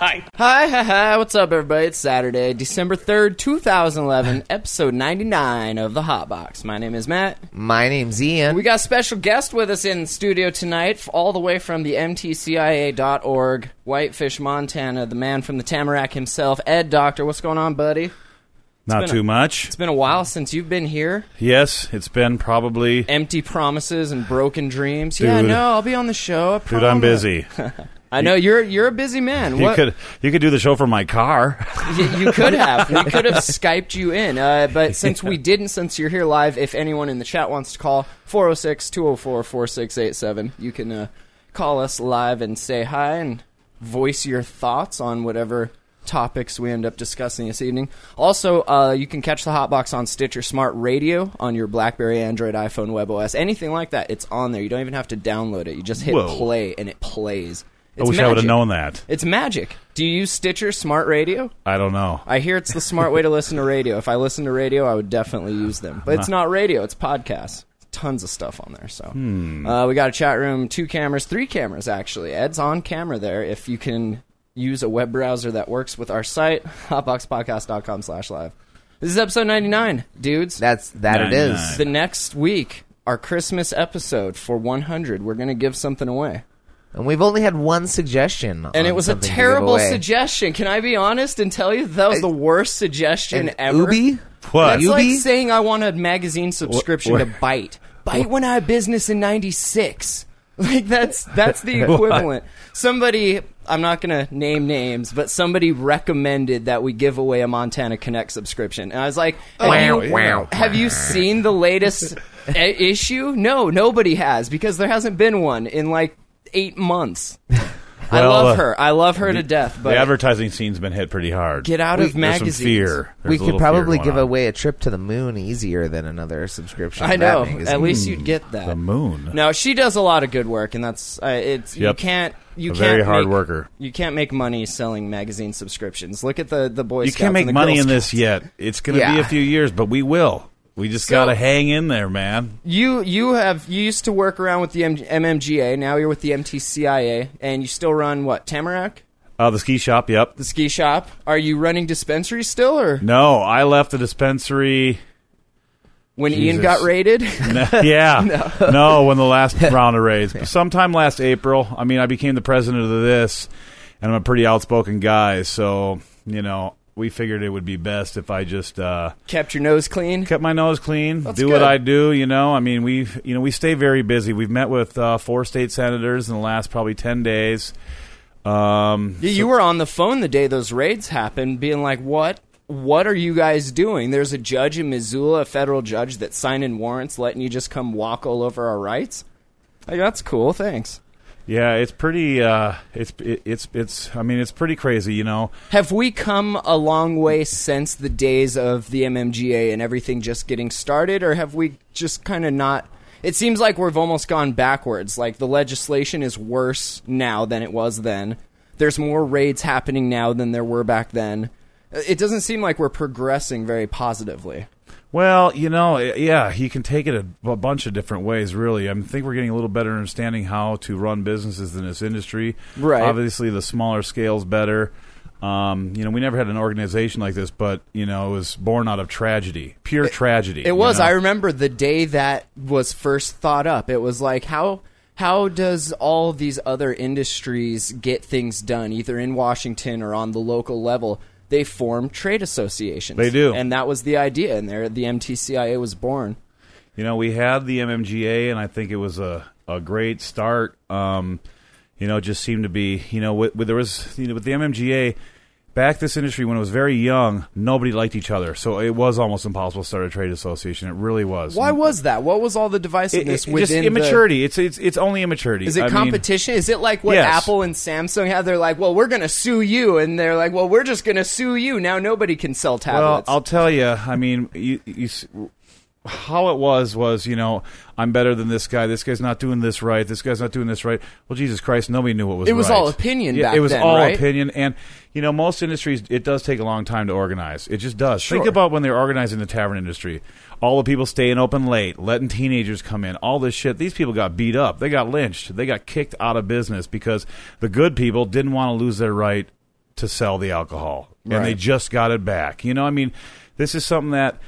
Hi. Hi, hi, hi. What's up, everybody? It's Saturday, December 3rd, 2011, episode 99 of The Hot Box. My name is Matt. My name's Ian. We got a special guest with us in studio tonight, all the way from the MTCIA.org, Whitefish, Montana, the man from the Tamarack himself, Ed Doctor. What's going on, buddy? Not been a- too much. It's been a while since you've been here. Yes, it's been probably. Empty promises and broken dreams. Yeah, Dude. no, I'll be on the show. I Dude, I'm promise. busy. I know you're you're a busy man. You What- could you could do the show from my car. you, you could have. We could have Skyped you in. Uh, but since we didn't, since you're here live, if anyone in the chat wants to call 406 204 4687, you can uh, call us live and say hi and voice your thoughts on whatever topics we end up discussing this evening. Also, uh, you can catch the Hotbox on Stitcher Smart Radio on your Blackberry, Android, iPhone, WebOS, anything like that. It's on there. You don't even have to download it. You just hit Whoa. play and it plays. I It's wish I would have known that. It's magic. Do you use Stitcher Smart Radio? I don't know. I hear it's the smart way to listen to radio. If I listen to radio, I would definitely use them. But it's not radio; it's podcasts. Tons of stuff on there. So uh, we got a chat room, two cameras, three cameras actually. Ed's on camera there. If you can use a web browser that works with our site, hotboxpodcast.com slash live. This is episode ninety nine, dudes. That's that it is. the next week, our Christmas episode for one hundred. We're gonna give something away. And we've only had one suggestion. And on it was a something to give terrible suggestion. Can I be honest and tell you that, that was uh, the worst suggestion An ever? Ubi? What? That's like Ubi? saying I want a magazine subscription to Bite. Bite Byte went out of business in '96. Like that's that's the equivalent. Somebody, I'm not gonna name names, but somebody recommended that we give away a Montana Connect subscription, and I was like, oh, "Have, Wow, you, wow. have you seen the latest a- issue? No, nobody has because there hasn't been one in like eight months. I Well, love uh, her. I love her to death, but the advertising scene's been hit pretty hard. Get out We- of There's magazines. some fear. There's we a could little probably fear give on. away a trip to the moon easier than another subscription. I to that know. magazine. At least you'd get that. the moon. No, she does a lot of good work, and that's uh, it's you can't you A can't very hard make- worker. You can't make money selling magazine subscriptions. Look at the the Boy You Scouts can't make money Girl in this yet. It's going to be Yeah. a few years, but we will. We just So- got to hang in there, man. You you have you used to work around with the M- MMGA. Now you're with the MTCIA, and you still run what Tamarack, Uh, the ski shop, yep. the ski shop. Are you running dispensaries still, or No, I left the dispensary. when Ian got raided? yeah. no. when the last round of raids. Sometime last April. I mean, I became the president of this, and I'm a pretty outspoken guy, so, you know, we figured it would be best if I just uh, Kept your nose clean. kept my nose clean, That's do good. what I do, you know. I mean, we've, you know, we stay very busy. We've met with uh, four state senators in the last probably 10 days. Um, Yeah, you were on the phone the day those raids happened, being like, "What? What are you guys doing?" There's a judge in Missoula, a federal judge, that's signing warrants, letting you just come walk all over our rights. Like, that's cool. Thanks. Yeah, it's pretty, uh, it's, it, it's, it's, I mean, it's pretty crazy, you know. Have we come a long way since the days of the MMGA and everything just getting started, or have we just kind of not? It seems like we've almost gone backwards. Like the legislation is worse now than it was then. There's more raids happening now than there were back then. It doesn't seem like we're progressing very positively. Well, you know, yeah, you can take it a, a bunch of different ways, really. I think we're getting a little better understanding how to run businesses in this industry. Right. Obviously, the smaller scale's better. Um, you know, we never had an organization like this, but you know, it was born out of tragedy, pure tragedy. It you was. know? I remember the day that was first thought up. It was like how how does all these other industries get things done, either in Washington or on the local level? They form trade associations. They do. and that was the idea. And there, the MTCIA was born. You know, we had the MMGA, and I think it was a, a great start. Um, you know, it just seemed to be, you know, with, with there was, you know, with the MMGA, back this industry when it was very young, nobody liked each other, so it was almost impossible to start a trade association. It really was. Why was that? What was all the it, divisiveness it- just within the- immaturity? It's it's it's only immaturity. Is it I mean, competition? is it like what Yes. Apple and Samsung have? They're like, well, we're going to sue you, and they're like, well, we're just going to sue you. Now nobody can sell tablets. well. I'll tell you. I mean, you, you, how it was was, you know, I'm better than this guy. This guy's not doing this right. This guy's not doing this right. Well, Jesus Christ, nobody knew what was It was right. all opinion Yeah, it was then, all right? opinion. And, you know, most industries, it does take a long time to organize. It just does. Think about when they're organizing the tavern industry. All the people staying open late, letting teenagers come in, all this shit. These people got beat up. They got lynched. They got kicked out of business because the good people didn't want to lose their right to sell the alcohol. And they just got it back. You know, I mean, this is something that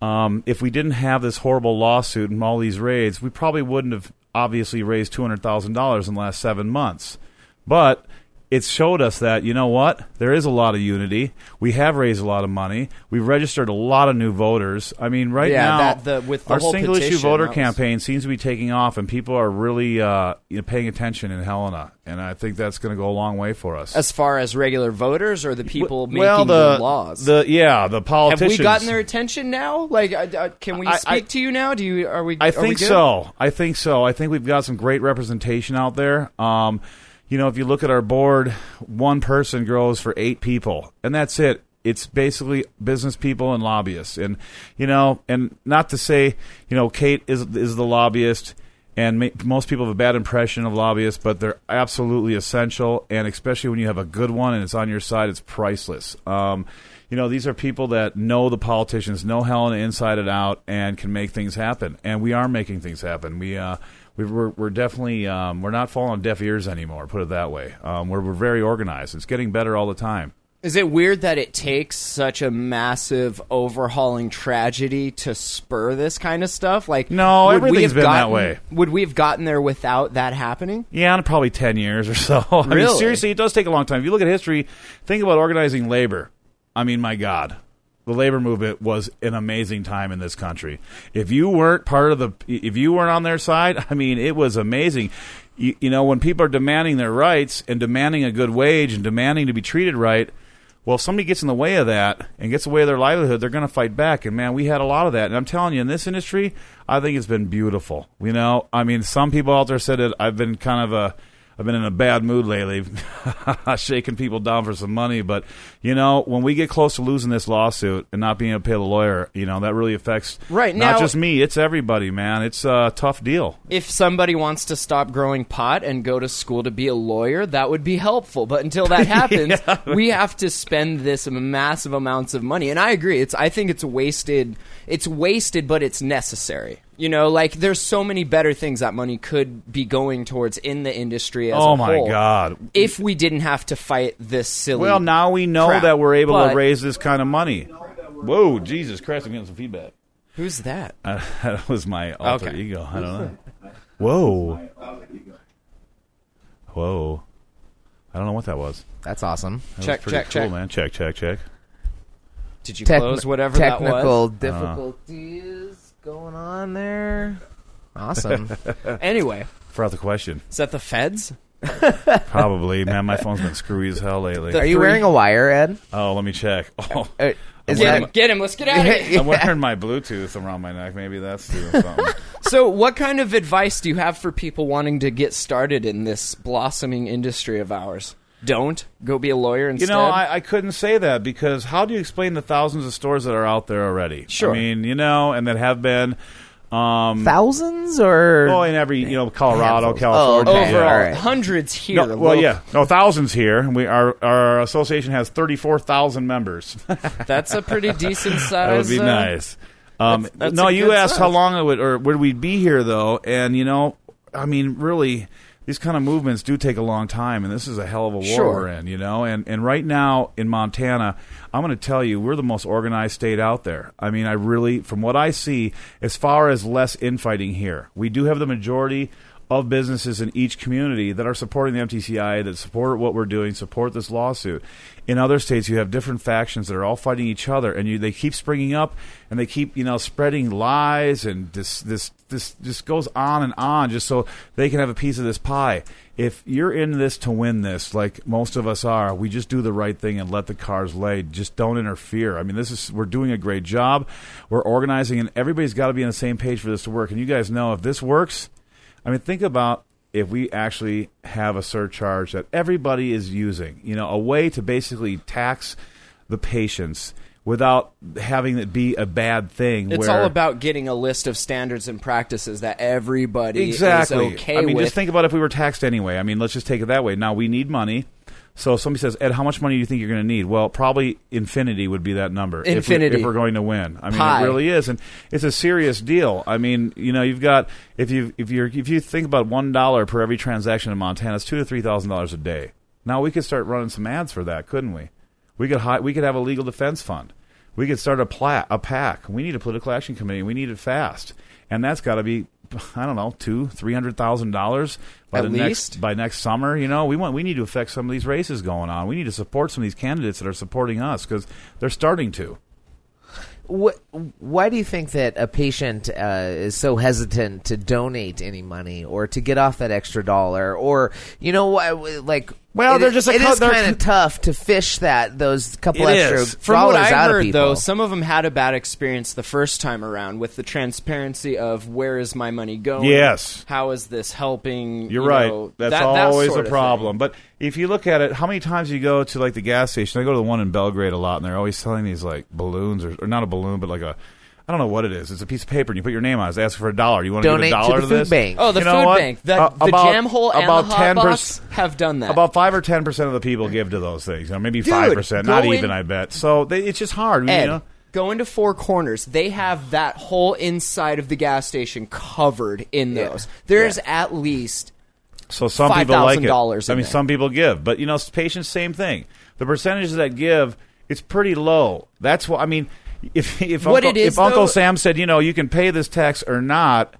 um, if we didn't have this horrible lawsuit and all these raids, we probably wouldn't have obviously raised two hundred thousand dollars in the last seven months. But it's showed us that you know what there is a lot of unity. We have raised a lot of money. We've registered a lot of new voters. I mean, right Yeah, now that- the- with the our whole single issue voter was- campaign seems to be taking off, and people are really uh, you know, paying attention in Helena. And I think that's going to go a long way for us. As far as regular voters or the people making well, the, the laws? the yeah, the politicians. Have we gotten their attention now? Like, uh, uh, can we I- speak I- to you now? Do you? Are we? I think so. I think so. I think we've got some great representation out there. Um, you know, if you look at our board, one person grows for eight people, and that's it. It's basically business people and lobbyists, and you know, and not to say, you know, Kate is is the lobbyist, and ma- most people have a bad impression of lobbyists, but they're absolutely essential, and especially when you have a good one and it's on your side, it's priceless. Um, you know, these are people that know the politicians, know Helena inside and out, and can make things happen. And we are making things happen. We uh, we we're, we're definitely um, we're not falling on deaf ears anymore. Put it that way. Um, we're we're very organized. It's getting better all the time. Is it weird that it takes such a massive overhauling tragedy to spur this kind of stuff? Like, No, would everything's been that gotten- way. Would we have gotten there without that happening? Yeah, in probably ten years or so. I mean, seriously, it does take a long time. If you look at history, think about organizing labor. I mean, my God, the labor movement was an amazing time in this country. If you weren't part of the, if you weren't on their side, I mean, it was amazing. You, you know, when people are demanding their rights and demanding a good wage and demanding to be treated right. Well, if somebody gets in the way of that and gets away the their livelihood, they're going to fight back. And man, we had a lot of that. And I'm telling you, in this industry, I think it's been beautiful. You know, I mean, some people out there said that I've been kind of a, I've been in a bad mood lately, shaking people down for some money. But you know, when we get close to losing this lawsuit and not being able to pay the lawyer, you know, that really affects Right, not now- just me, it's everybody, man. It's a tough deal. If somebody wants to stop growing pot and go to school to be a lawyer, that would be helpful. But until that happens, we have to spend this massive amounts of money. And I agree. It's I think it's wasted. It's wasted, but it's necessary. You know, like there's so many better things that money could be going towards in the industry as oh a my whole. God! If we didn't have to fight this silly. Well, now we know crap. that we're able But- to raise this kind of money. Whoa, Jesus Christ! I'm getting some feedback. Who's that? Uh, that was my alter Okay. ego. I don't know. Whoa. Whoa. I don't know what that was. That's awesome. That Check, check, cool, check. man. Check, check, check. Did you Techn- close whatever that technical was? difficulties going on there. Awesome. Anyway, Forgot the question. is that the feds? Probably, man. My phone's been screwy as hell lately. Are you Three- wearing a wire, Ed? oh, let me check. Oh, Uh, is Get that him! Get him! Let's get out of here. I'm wearing my Bluetooth around my neck. Maybe that's doing something. So, what kind of advice do you have for people wanting to get started in this blossoming industry of ours? Don't go be a lawyer You know, I, I couldn't say that because how do you explain the thousands of stores that are out there already? Sure. I mean, you know, and that have been. Um, thousands or? oh, in every you know Colorado, Handfuls. California, Oh, okay. overall, all right. hundreds here. No, well, local- yeah, no thousands here. We our our association has thirty four thousand members. that's a pretty decent size. that would be uh, nice. Um, that's- that's no, you good asked how long it would or would we be here though, and you know, I mean, really, these kind of movements do take a long time, and this is a hell of a war Sure. we're in, you know. And and right now in Montana, I'm going to tell you, we're the most organized state out there. I mean, I really, from what I see, as far as less infighting here, we do have the majority of businesses in each community that are supporting the MTCI, that support what we're doing, support this lawsuit. In other states, you have different factions that are all fighting each other, and you, they keep springing up, and they keep you know spreading lies, and this this this just goes on and on, just so they can have a piece of this pie. If you're in this to win this, like most of us are, we just do the right thing and let the cars lay. Just don't interfere. I mean, this is we're doing a great job. We're organizing, and everybody's got to be on the same page for this to work. And you guys know if this works. I mean, think about if we actually have a surcharge that everybody is using, you know, a way to basically tax the patients without having it be a bad thing. It's all about getting a list of standards and practices that everybody exactly. is okay I mean, with. just think about if we were taxed anyway. I mean, let's just take it that way. Now we need money. So if somebody says, Ed, how much money do you think you're going to need? Well, probably infinity would be that number. Infinity. If, we, are going to win. I mean, Pi. it really is, and it's a serious deal. I mean, you know, you've got if you if you if you think about one dollar per every transaction in Montana, it's two to three thousand dollars a day. Now we could start running some ads for that, couldn't we? We could hi- we could have a legal defense fund. We could start a pla- a pack. We need a political action committee. We need it fast, and that's got to be I don't know two three hundred thousand dollars by At the least. next by next summer. You know, we want we need to affect some of these races going on. We need to support some of these candidates that are supporting us because they're starting to. What, why do you think that a patient uh, is so hesitant to donate any money or to get off that extra dollar or you know why like Well, it- they're just a it cou- is they're- kind of tough to fish that those couple It extra is. From what I out of heard, people. though, some of them had a bad experience the first time around with the transparency of where is my money going? Yes. How is this helping? You're you right. know, That's that- that always sort a problem. thing. But if you look at it, how many times you go to like the gas station? I go to the one in Belgrade a lot, and they're always selling these like balloons, or, or not a balloon, but like a I don't know what it is. It's a piece of paper, and you put your name on it. It's asking for a dollar. You want to give a Donate to dollar the food this? bank. Oh, the You know food what? bank, the, Uh, the about- jam hole, and about the hot 10% box have done that. About five or ten percent of the people give to those things. You know, maybe Dude, five percent, not go even. I bet. So they, it's just hard. Ed, You know? go into Four Corners. They have that whole inside of the gas station covered in Yeah. those. There's at least So some people like it. $5,000 I in mean, there. some people give, but you know, patients, same thing. The percentages that give, it's pretty low. That's what I mean. If if What Uncle, it is, if Uncle though- Sam said, you know, you can pay this tax or not,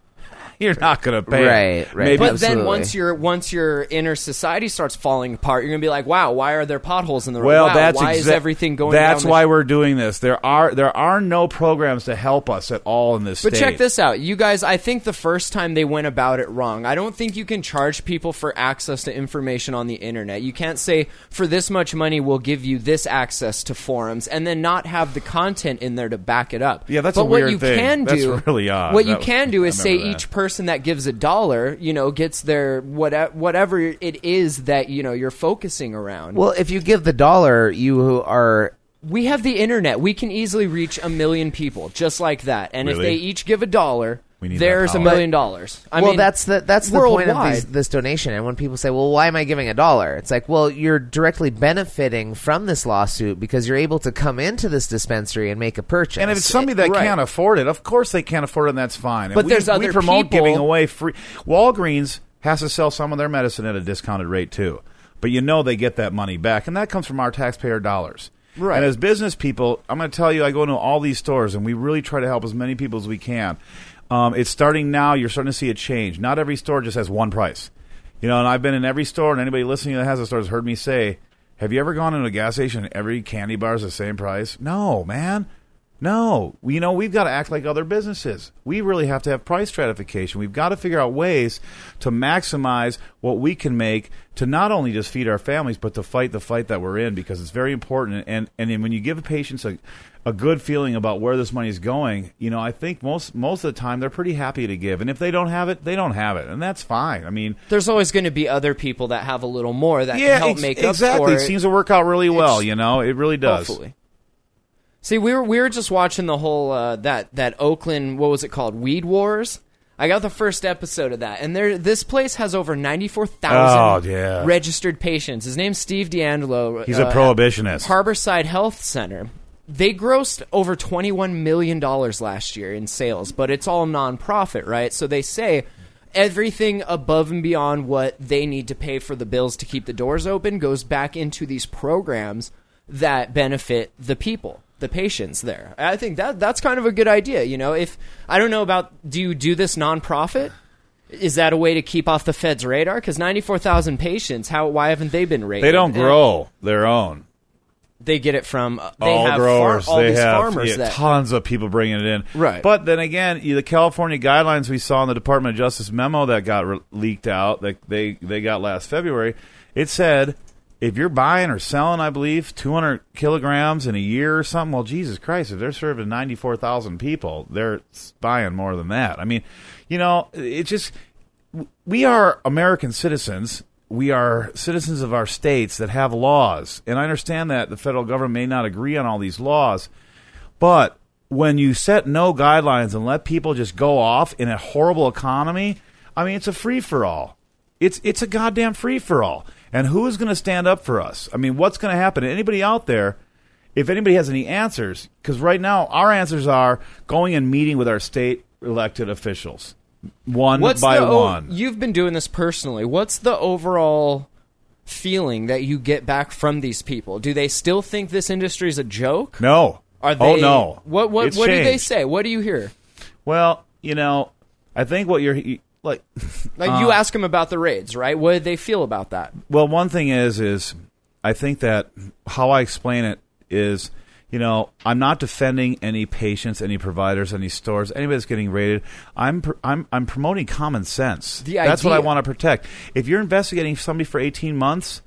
you're not going to pay. Right, right. Maybe But Absolutely. then once your once your inner society starts falling apart, you're gonna be like, "Wow, why are there potholes in the road? Well, wow, that's why is everything going?" That's why sh-" we're doing this. There are there are no programs to help us at all in this But state. check this out, you guys. I think the first time they went about it wrong. I don't think you can charge people for access to information on the internet. You can't say for this much money we'll give you this access to forums, and then not have the content in there to back it up. Yeah, that's but a what you thing. can That's do, really odd. What you That- can do is say that. each person that gives a dollar, you know, gets their whatever whatever it is that you know you're focusing around. well, if you give the dollar, you are we have the internet. We can easily reach a million people just like that. And if they each give a dollar, We need there's a million dollars. I well, mean, that's the that's the point of worldwide. these, this donation. And when people say, "Well, why am I giving a dollar?" It's like, well, you're directly benefiting from this lawsuit because you're able to come into this dispensary and make a purchase. And if it's somebody that Right. can't afford it, of course they can't afford it, and that's fine. And But we, there's we other promote people- giving away free. Walgreens has to sell some of their medicine at a discounted rate too, but you know they get that money back, and that comes from our taxpayer dollars. Right. And as business people, I'm going to tell you, I go into all these stores, and we really try to help as many people as we can. Um, it's starting now. You're starting to see a change. Not every store just has one price. You know, and I've been in every store, and anybody listening that has a store has heard me say, "Have you ever gone into a gas station and every candy bar is the same price?" No, man. No, you know we've got to act like other businesses. We really have to have price stratification. We've got to figure out ways to maximize what we can make to not only just feed our families, but to fight the fight that we're in because it's very important. And and then when you give patients a a good feeling about where this money is going, you know, I think most most of the time they're pretty happy to give. And if they don't have it, they don't have it, and that's fine. I mean, there's always going to be other people that have a little more that yeah, can help ex- make exactly. up for It it. seems to work out really well. It's- You know, it really does. Hopefully. See, we were we were just watching the whole uh, that that Oakland what was it called Weed Wars. I got the first episode of that, and there this place has over ninety four thousand Oh, yeah. registered patients. His name's Steve DeAngelo. He's a uh, prohibitionist. Harborside Health Center. They grossed over $21 million last year in sales, but it's all nonprofit, right? So they say everything above and beyond what they need to pay for the bills to keep the doors open goes back into these programs that benefit the people, the patients there. I think that that's kind of a good idea, you know. If I don't know about do you do this nonprofit? Is that a way to keep off the Fed's radar? Because ninety-four thousand patients, how? Why haven't they been rated? They don't grow their own. They get it from uh, they all have growers. far, all they these have farmers yeah, that tons of people bringing it in. Right. But then again, the California guidelines we saw in the Department of Justice memo that got re- leaked out that they they got last February, it said if you're buying or selling, I believe, 200 kilograms in a year or something, well, Jesus Christ, if they're serving 94,000 people, they're buying more than that. I mean, you know, it just we are American citizens. We are citizens of our states that have laws, and I understand that the federal government may not agree on all these laws, But when you set no guidelines and let people just go off in a horrible economy, I mean, it's a free for all. It's it's a goddamn free for all. And who is going to stand up for us? I mean, what's going to happen? Anybody out there? If anybody has any answers, because right now our answers are going and meeting with our state elected officials, one What's by the one. You've been doing this personally. What's the overall feeling that you get back from these people? Do they still think this industry is a joke? no. Are they? oh no. What what It's what do they say? What do you hear? Well, you know, I think what you're like. Like Uh, you ask them about the raids, right? What did they feel about that? Well, one thing is, is I think that how I explain it is, you know, I'm not defending any patients, any providers, any stores, anybody that's getting raided. I'm pr- I'm I'm promoting common sense. The That's what I want to protect. If you're investigating somebody for 18 months,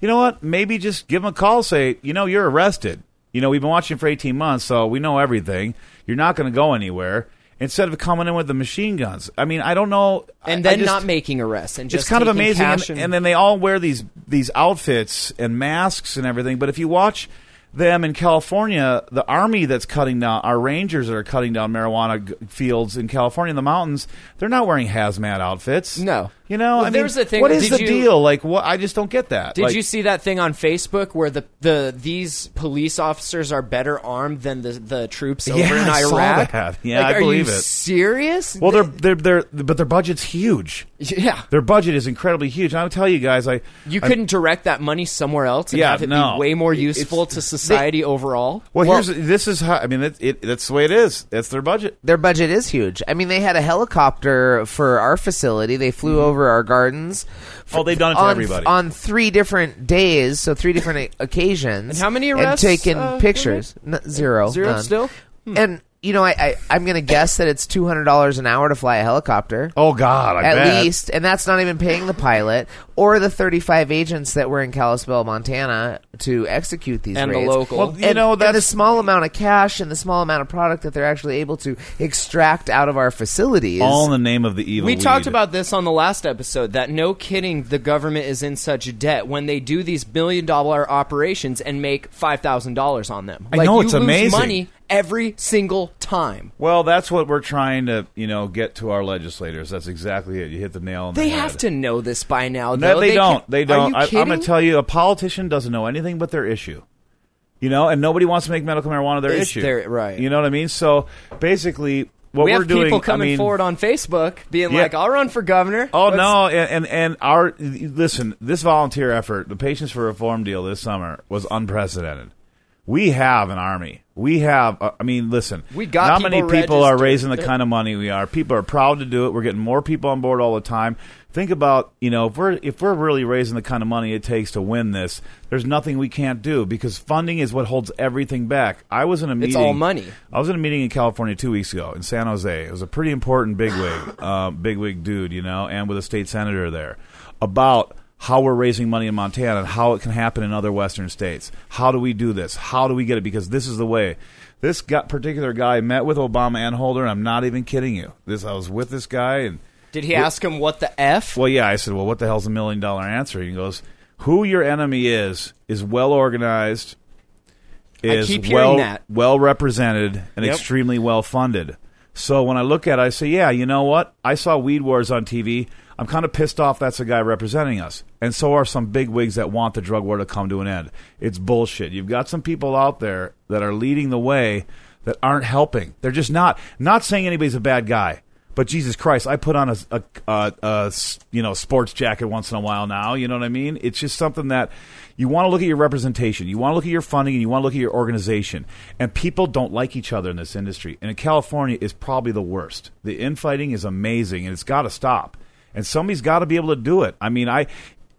you know what? Maybe just give them a call. Say, you know, you're arrested. You know, we've been watching for 18 months, so we know everything. You're not going to go anywhere. Instead of coming in with the machine guns, I mean, I don't know. And then just- not making arrests and just it's kind of amazing, and, and then they all wear these these outfits and masks and everything. But if you watch them in California, the army that's cutting down our rangers that are cutting down marijuana g- fields in California in the mountains, they're not wearing hazmat outfits. No. You know, Well, I mean, there's the thing- What is the you- deal? Like, what? I just don't get that. Did Like, you see that thing on Facebook where the, the these police officers are better armed than the the troops over Yeah, in I saw Iraq? that. Yeah, Like, I are believe you it. Serious? Well, they're, they're they're but their budget's huge. yeah. Their budget is incredibly huge. And I'll tell you guys, I You I- couldn't direct that money somewhere else and Yeah, have it no. be way more It's- useful to society overall. Well, here's this is how I mean it, it, that's the way it is. That's their budget. their budget is huge. I mean, they had a helicopter for our facility. They flew mm-hmm. over our gardens. Oh, they've done it to on, everybody. on three different days, so three different occasions. And how many arrests, And taken uh, pictures. N- zero. Zero none. still? And you know, I, I I'm going to guess that it's two hundred dollars an hour to fly a helicopter. Oh God, I at bet. least, and that's not even paying the pilot or the 35 agents that were in Kalispell, Montana, to execute these And the local. Well, you and, know, and the small amount of cash and the small amount of product that they're actually able to extract out of our facilities. All in the name of the evil. We weed. talked about this on the last episode that no kidding, the government is in such debt when they do these billion dollar operations and make five thousand dollars on them. I like, know, you it's lose amazing. money every single time. Well, that's what we're trying to, you know, get to our legislators. That's exactly it. You hit the nail on the They head. have to know this by now. No, though. they, don't. They don't. I, I'm going to tell you, a politician doesn't know anything but their issue. You know, and nobody wants to make medical marijuana their Is issue. their- right. You know what I mean? So basically, what we are have doing. people coming I mean, forward on Facebook being Yeah. like, "I'll run for governor." Oh What's- no, and, and and our listen, this volunteer effort, the Patients for Reform deal this summer was unprecedented. We have an army. We have. Uh, I mean, listen. We got not people many people are raising the They're- kind of money we are. People are proud to do it. We're getting more people on board all the time. Think about you know if we're if we're really raising the kind of money it takes to win this, there's nothing we can't do because funding is what holds everything back. I was in a meeting. It's all money. I was in a meeting in California two weeks ago in San Jose. It was a pretty important bigwig, uh, bigwig dude, you know, and with a state senator there about how we're raising money in Montana and how it can happen in other Western states. How do we do this? How do we get it? Because this is the way. This particular guy met with Obama and Holder. And I'm not even kidding you. This I was with this guy and Did he ask him what the f? well, yeah, I said, well, what the hell's a million dollar answer? He goes, who your enemy is is well organized, is well well represented, and Yep. extremely well funded. So when I look at it, I say, yeah, you know what? I saw Weed Wars on TV. I'm kind of pissed off that's a guy representing us. And so are some big wigs that want the drug war to come to an end. It's bullshit. You've got some people out there that are leading the way that aren't helping. They're just not. Not saying anybody's a bad guy. But Jesus Christ, I put on a you know sports jacket once in a while now. You know what I mean? It's just something that you want to look at your representation, you want to look at your funding, and you want to look at your organization. And people don't like each other in this industry. And in California is probably the worst. The infighting is amazing, and it's got to stop. And somebody's got to be able to do it. I mean, I,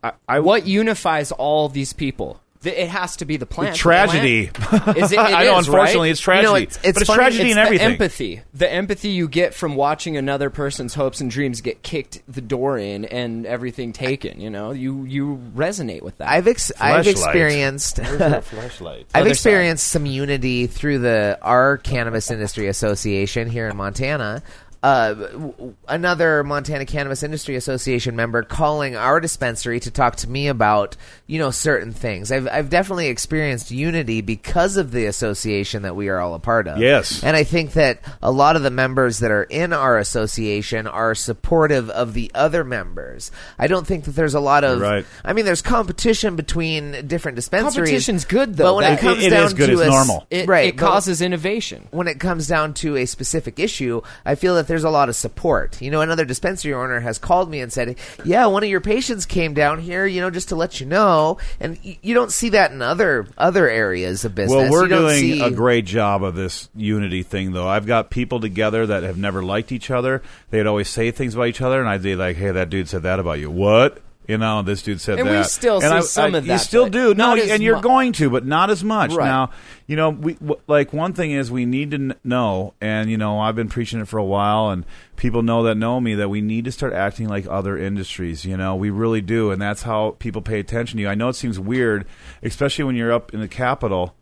I, I What unifies all these people? It has to be the plant. The tragedy. plant- Is it, it I know, is, unfortunately, right? it's tragedy. You know, it's- it's but it's funny- tragedy it's in everything. Empathy, the empathy you get from watching another person's hopes and dreams get kicked the door in and everything taken. You know, you you resonate with that. I've ex- I've experienced flashlight. I've Other experienced some unity through the our cannabis industry association here in Montana. Uh, another Montana Cannabis Industry Association member calling our dispensary to talk to me about you know certain things. I've I've definitely experienced unity because of the association that we are all a part of. Yes. and I think that a lot of the members that are in our association are supportive of the other members. I don't think that there's a lot of. Right. I mean, there's competition between different dispensaries. Competition's good, though. But when That- it comes It- it down is good. to It's a s- normal. It, right? it causes innovation. when it comes down to a specific issue, I feel that there's a lot of support. You know, another dispensary owner has called me and said, "Yeah, one of your patients came down here, you know, just to let you know." And y- you don't see that in other other areas of business. Well, we're doing see- a great job of this unity thing, though. I've got people together that have never liked each other. They'd always say things about each other, and I'd be like, "Hey, that dude said that about you." What? You know, this dude said And that. And we still and see some of that. You still do, no, and you're mu- going to, but not as much. Right. Now, you know, we w- like one thing is we need to kn- know, and you know, I've been preaching it for a while, and people know that know me that we need to start acting like other industries. You know, we really do, and that's how people pay attention to you. I know it seems weird, especially when you're up in the capital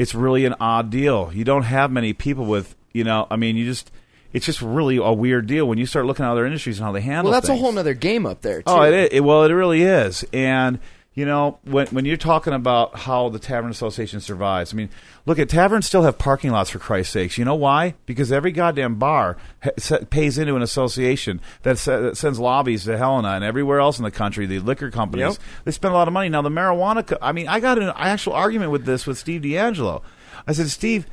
it's really an odd deal. You don't have many people with, you know, I mean, you just, it's just really a weird deal when you start looking at other industries and how they handle it. Well, that's things. a whole nother game up there. Too. Oh, it is. It, well, it really is. And, you know, when, when you're talking about how the Tavern Association survives, I mean, look at taverns still have parking lots for Christ's sakes. You know why? Because every goddamn bar ha- pays into an association that, se- that sends lobbies to Helena and everywhere else in the country. The liquor companies Yep. they spend a lot of money. Now the marijuana. Co- I mean, I got an actual argument with this with Steve DeAngelo. I said, Steve.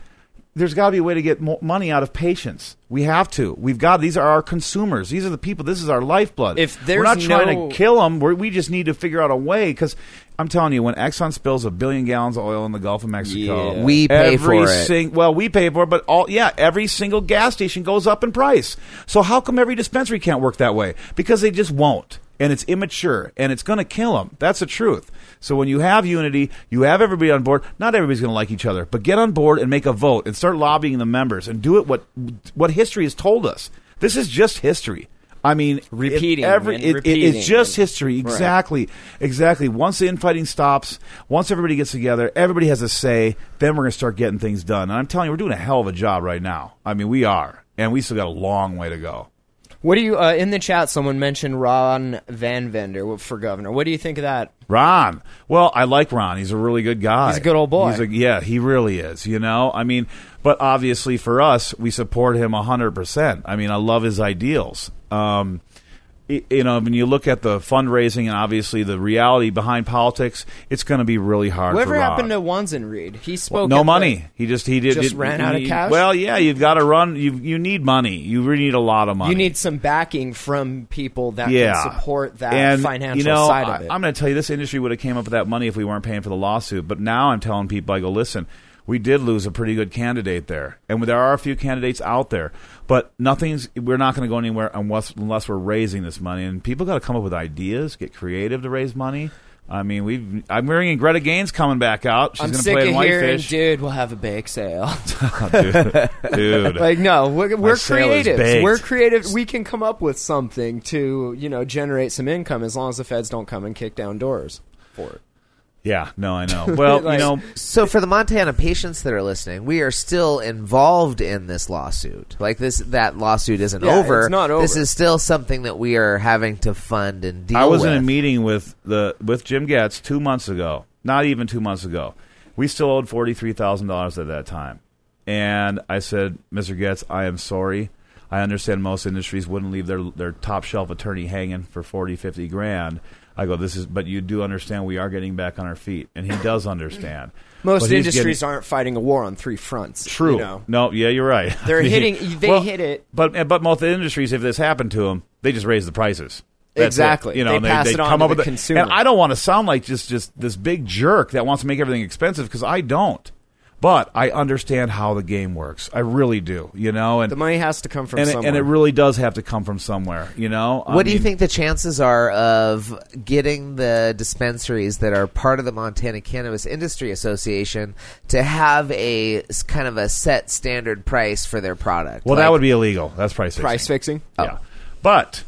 There's got to be a way to get mo- money out of patients. We have to. We've got. These are our consumers. These are the people. This is our lifeblood. If we're not trying no- to kill them. We're, we just need to figure out a way because I'm telling you, when Exxon spills a billion gallons of oil in the Gulf of Mexico, Yeah. We pay every for it. sing- well, we pay for it, but all yeah, every single gas station goes up in price. So how come every dispensary can't work that way? Because they just won't, and it's immature, and it's going to kill them. That's the truth. So when you have unity, you have everybody on board. Not everybody's going to like each other, but get on board and make a vote and start lobbying the members and do it what what history has told us. This is just history. I mean, it- Repeating every and it- it- it's just and- history. Exactly, exactly. Once the infighting stops, once everybody gets together, everybody has a say. Then we're going to start getting things done. And I'm telling you, we're doing a hell of a job right now. I mean, we are, and we still got a long way to go. What do you uh, in the chat? Someone mentioned Ron Vandevender for governor. What do you think of that? Ron. Well, I like Ron. He's a really good guy. He's a good old boy. He's a, yeah, he really is. You know, I mean, but obviously for us, we support him hundred percent. I mean, I love his ideals. Um, you know, when you look at the fundraising and obviously the reality behind politics, it's going to be really hard. Whatever happened to Wanzenried? He spoke. no at the- money. he just he did Just it- ran he- out of cash? Well, yeah, you've got to run. You you need money. You really need a lot of money. You need some backing from people that yeah. can support that and, financial you know, side I, of it. I'm going to tell you, this industry would have came up with that money if we weren't paying for the lawsuit. But now I'm telling people, I go, listen, we did lose a pretty good candidate there, and there are a few candidates out there, but nothing's. We're not going to go anywhere unless unless we're raising this money, and people got to come up with ideas, get creative to raise money. I mean, we've. I'm hearing Greta Gaines coming back out. She's I'm going to play of in hearing, Whitefish. dude. We'll have a bake sale. dude, dude. like, no, we're, we're creative. We're creative. We can come up with something to, you know, generate some income as long as the feds don't come and kick down doors for it. Yeah, no, I know. Well, Like- you know, So for the Montana patients that are listening, we are still involved in this lawsuit. Like this, that lawsuit isn't Yeah, over. it's not over. This is still something that we are having to fund and deal I was with. in a meeting with the with Jim Goetz two months ago. Not even two months ago. We still owed forty three thousand dollars at that time, and I said, "Mr. Goetz, I am sorry. I understand most industries wouldn't leave their their top shelf attorney hanging for 40, 50 grand." I go, "This is, but you do understand we are getting back on our feet," and he does understand. Most industries getting- aren't fighting a war on three fronts. True. You know? No, yeah, you're right. They're I mean, hitting- they hit it. But but most industries, if this happened to them, they just raise the prices. That's it. Exactly. You know, They and pass it on come to up the with consumer. And I don't want to sound like just just this big jerk that wants to make everything expensive because I don't. But I understand how the game works. I really do. You know, and The money has to come from and it, somewhere. and it really does have to come from somewhere. You know. I What do you mean, think the chances are of getting the dispensaries that are part of the Montana Cannabis Industry Association to have a s- kind of a set standard price for their product? Well, that Like- would be illegal. That's price. fixing. price fixing. Yeah. But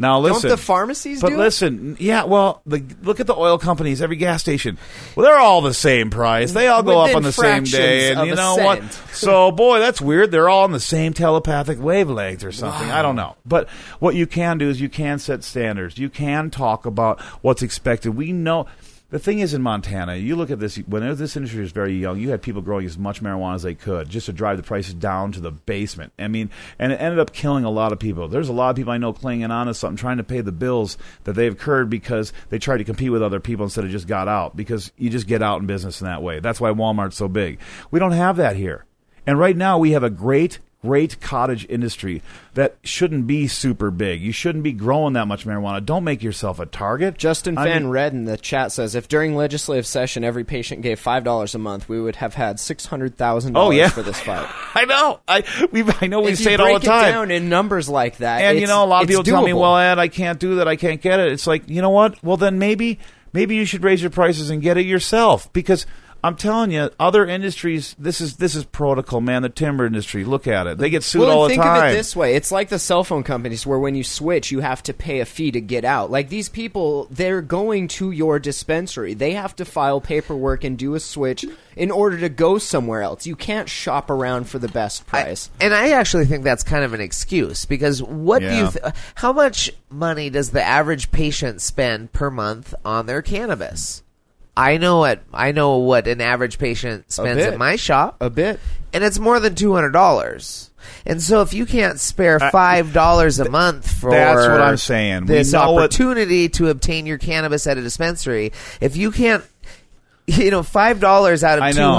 Now listen, the pharmacies But do it? listen, yeah. Well, the, look at the oil companies. Every gas station, well, they're all the same price. They all go up on the same day, and of you a know what? cent. So, boy, that's weird. They're all on the same telepathic wavelength or something. I don't know. But what you can do is you can set standards. You can talk about what's expected. We know. The thing is, in Montana, you look at this. When this industry was very young, you had people growing as much marijuana as they could, just to drive the prices down to the basement. I mean, and it ended up killing a lot of people. There's a lot of people I know clinging on to something, trying to pay the bills that they've incurred because they tried to compete with other people instead of just got out. Because you just get out in business in that way. That's why Walmart's so big. We don't have that here. And right now, we have a great, great cottage industry that shouldn't be super big. You shouldn't be growing that much marijuana. Don't make yourself a target. Justin I Van mean- Red in the chat says if during legislative session every patient gave five dollars a month, we would have had six hundred thousand Oh, dollars yeah. for this fight. I know. I we I know we if say it all the time. down in numbers like that, and you know, a lot of people tell me, "Well, Ed, I can't do that. I can't get it." It's like, you know what? Well, then maybe maybe you should raise your prices and get it yourself because. I'm telling you, other industries. This is this is protocol, man. The timber industry. Look at it; they get sued well, all and the think time. of it this way: it's like the cell phone companies, where when you switch, you have to pay a fee to get out. Like these people, they're going to your dispensary. They have to file paperwork and do a switch in order to go somewhere else. You can't shop around for the best price. And I actually think that's kind of an excuse because what do you? Th- how much money does the average patient spend per month on their cannabis? I know what I know what an average patient spends bit. at my shop, a bit. and it's more than two hundred dollars. And so, if you can't spare five dollars a month for That's what I'm saying. This know what- opportunity to obtain your cannabis at a dispensary, if you can't, you know, five dollars out of two know.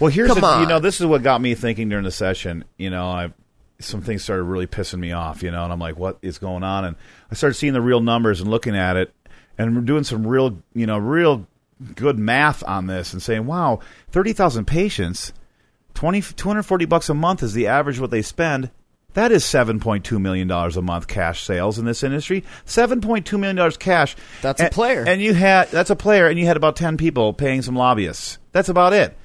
Well, here's come the, on. you know this is what got me thinking during the session. You know, I some things started really pissing me off. You know, and I'm like, what is going on? And I started seeing the real numbers and looking at it, and we're doing some real, you know, real good math on this and saying, wow, thirty thousand patients, 20, 240 bucks a month is the average what they spend. That is seven point two million dollars a month cash sales in this industry. Seven point two million dollars cash. That's a player. And you had that's a player, and you had about ten people paying some lobbyists. That's about it.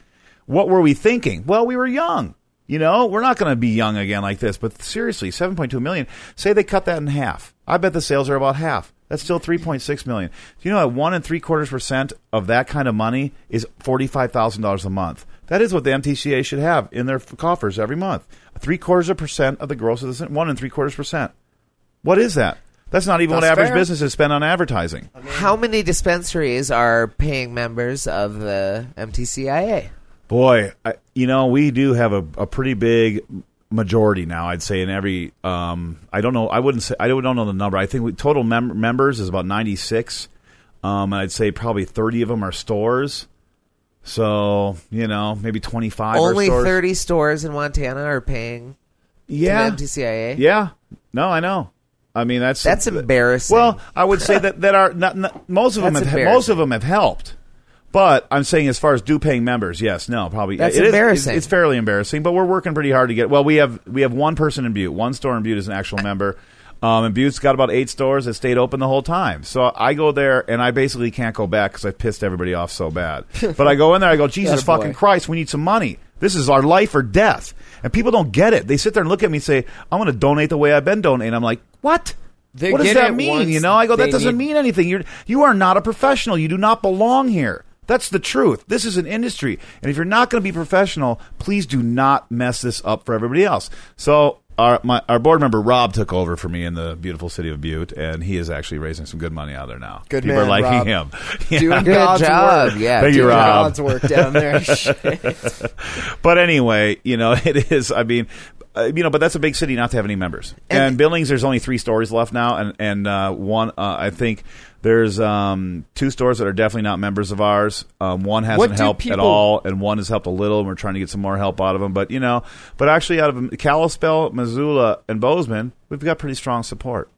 What were we thinking? Well, we were young. You know, we're not going to be young again like this. But seriously, seven point two million. Say they cut that in half. I bet the sales are about half. That's still three point six million. Do you know that one and three quarters percent of that kind of money is forty five thousand dollars a month? That is what the MTCA should have in their coffers every month. Three quarters of percent of the gross of the one and three quarters percent. What is that? That's not even what average fair. businesses spend on advertising. How many dispensaries are paying members of the MTCIA? Boy, I, you know, we do have a, a pretty big majority now. I'd say in every, um, I don't know, I wouldn't say, I don't know the number. I think we, total mem- members is about ninety six. Um, and I'd say probably thirty of them are stores. So you know, maybe twenty five. Only stores. 30 stores in Montana are paying Yeah, to the MTCIA. yeah. No, I know. I mean, that's That's embarrassing. Well, I would say that that are not, not, most of them have, most of them have helped. But I'm saying as far as due paying members, yes, no, probably That's it is- embarrassing. it's, it's fairly embarrassing, but we're working pretty hard to get. Well, we have we have one person in Butte, one store in Butte is an actual member. Um, and Butte's got about eight stores that stayed open the whole time. So I go there and I basically can't go back because I pissed everybody off so bad. but I go in there, I go, Jesus Attaboy. fucking Christ, we need some money. This is our life or death. And people don't get it. They sit there and look at me and say, I'm going to donate the way I've been donating. I'm like, what? They what does get that it mean? once You know, I go, that they doesn't need- mean anything. You're you are not a professional. You do not belong here. That's the truth. This is an industry, and if you're not going to be professional, please do not mess this up for everybody else. So. Our my, our board member Rob took over for me in the beautiful city of Butte, and he is actually raising some good money out there now. Good People man, are liking Rob. him. Yeah. Doing Good God's job. work. Yeah. Thank you, doing Rob. God's work down there. But anyway, you know, it is. I mean, uh, you know, but that's a big city not to have any members. And, And- Billings, there's only three stories left now, and and uh, one, uh, I think there's um, two stores that are definitely not members of ours. Um, one hasn't do helped at people- all, and one has helped a little. And we're trying to get some more help out of them. But you know, but actually, out of Kalispell, Missoula, and Bozeman, we've got pretty strong support.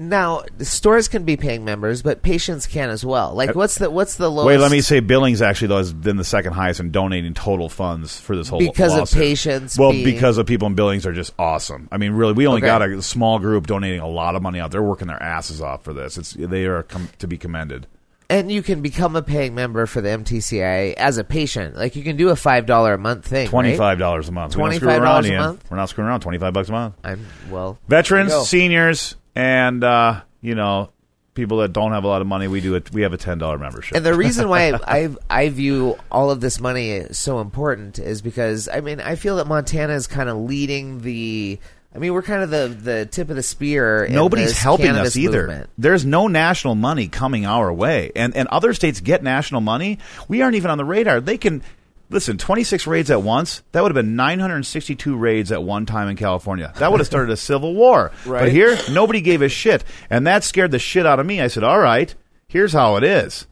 Now, stores can be paying members, but patients can as well. Like, uh, what's the what's the lowest? Wait, let me say, Billings actually though has been the second highest in donating total funds for this whole Because of patients Well, being- because of people in Billings are just awesome. I mean, really, we only Okay. got a small group donating a lot of money out. They're working their asses off for this. It's they are com- to be commended. And you can become a paying member for the MTCI as a patient. Like you can do a five dollar a month thing. right? Twenty five dollars a month. We don't screw $25 around, a Ian. month? We're not screwing around. Twenty five bucks a month. I'm well. Veterans, There you go. seniors, and uh, you know people that don't have a lot of money. We do it. We have a ten dollar membership. And the reason why I I view all of this money as so important is because I mean I feel that Montana is kind of leading the. I mean we're kind of the the tip of the spear. in Nobody's helping us either. movement. There's no national money coming our way, and and other states get national money. We aren't even on the radar. They can listen. 26 raids at once. That would have been 962 raids at one time in California. That would have started a civil war. But here, nobody gave a shit, and that scared the shit out of me. I said, "All right, here's how it is.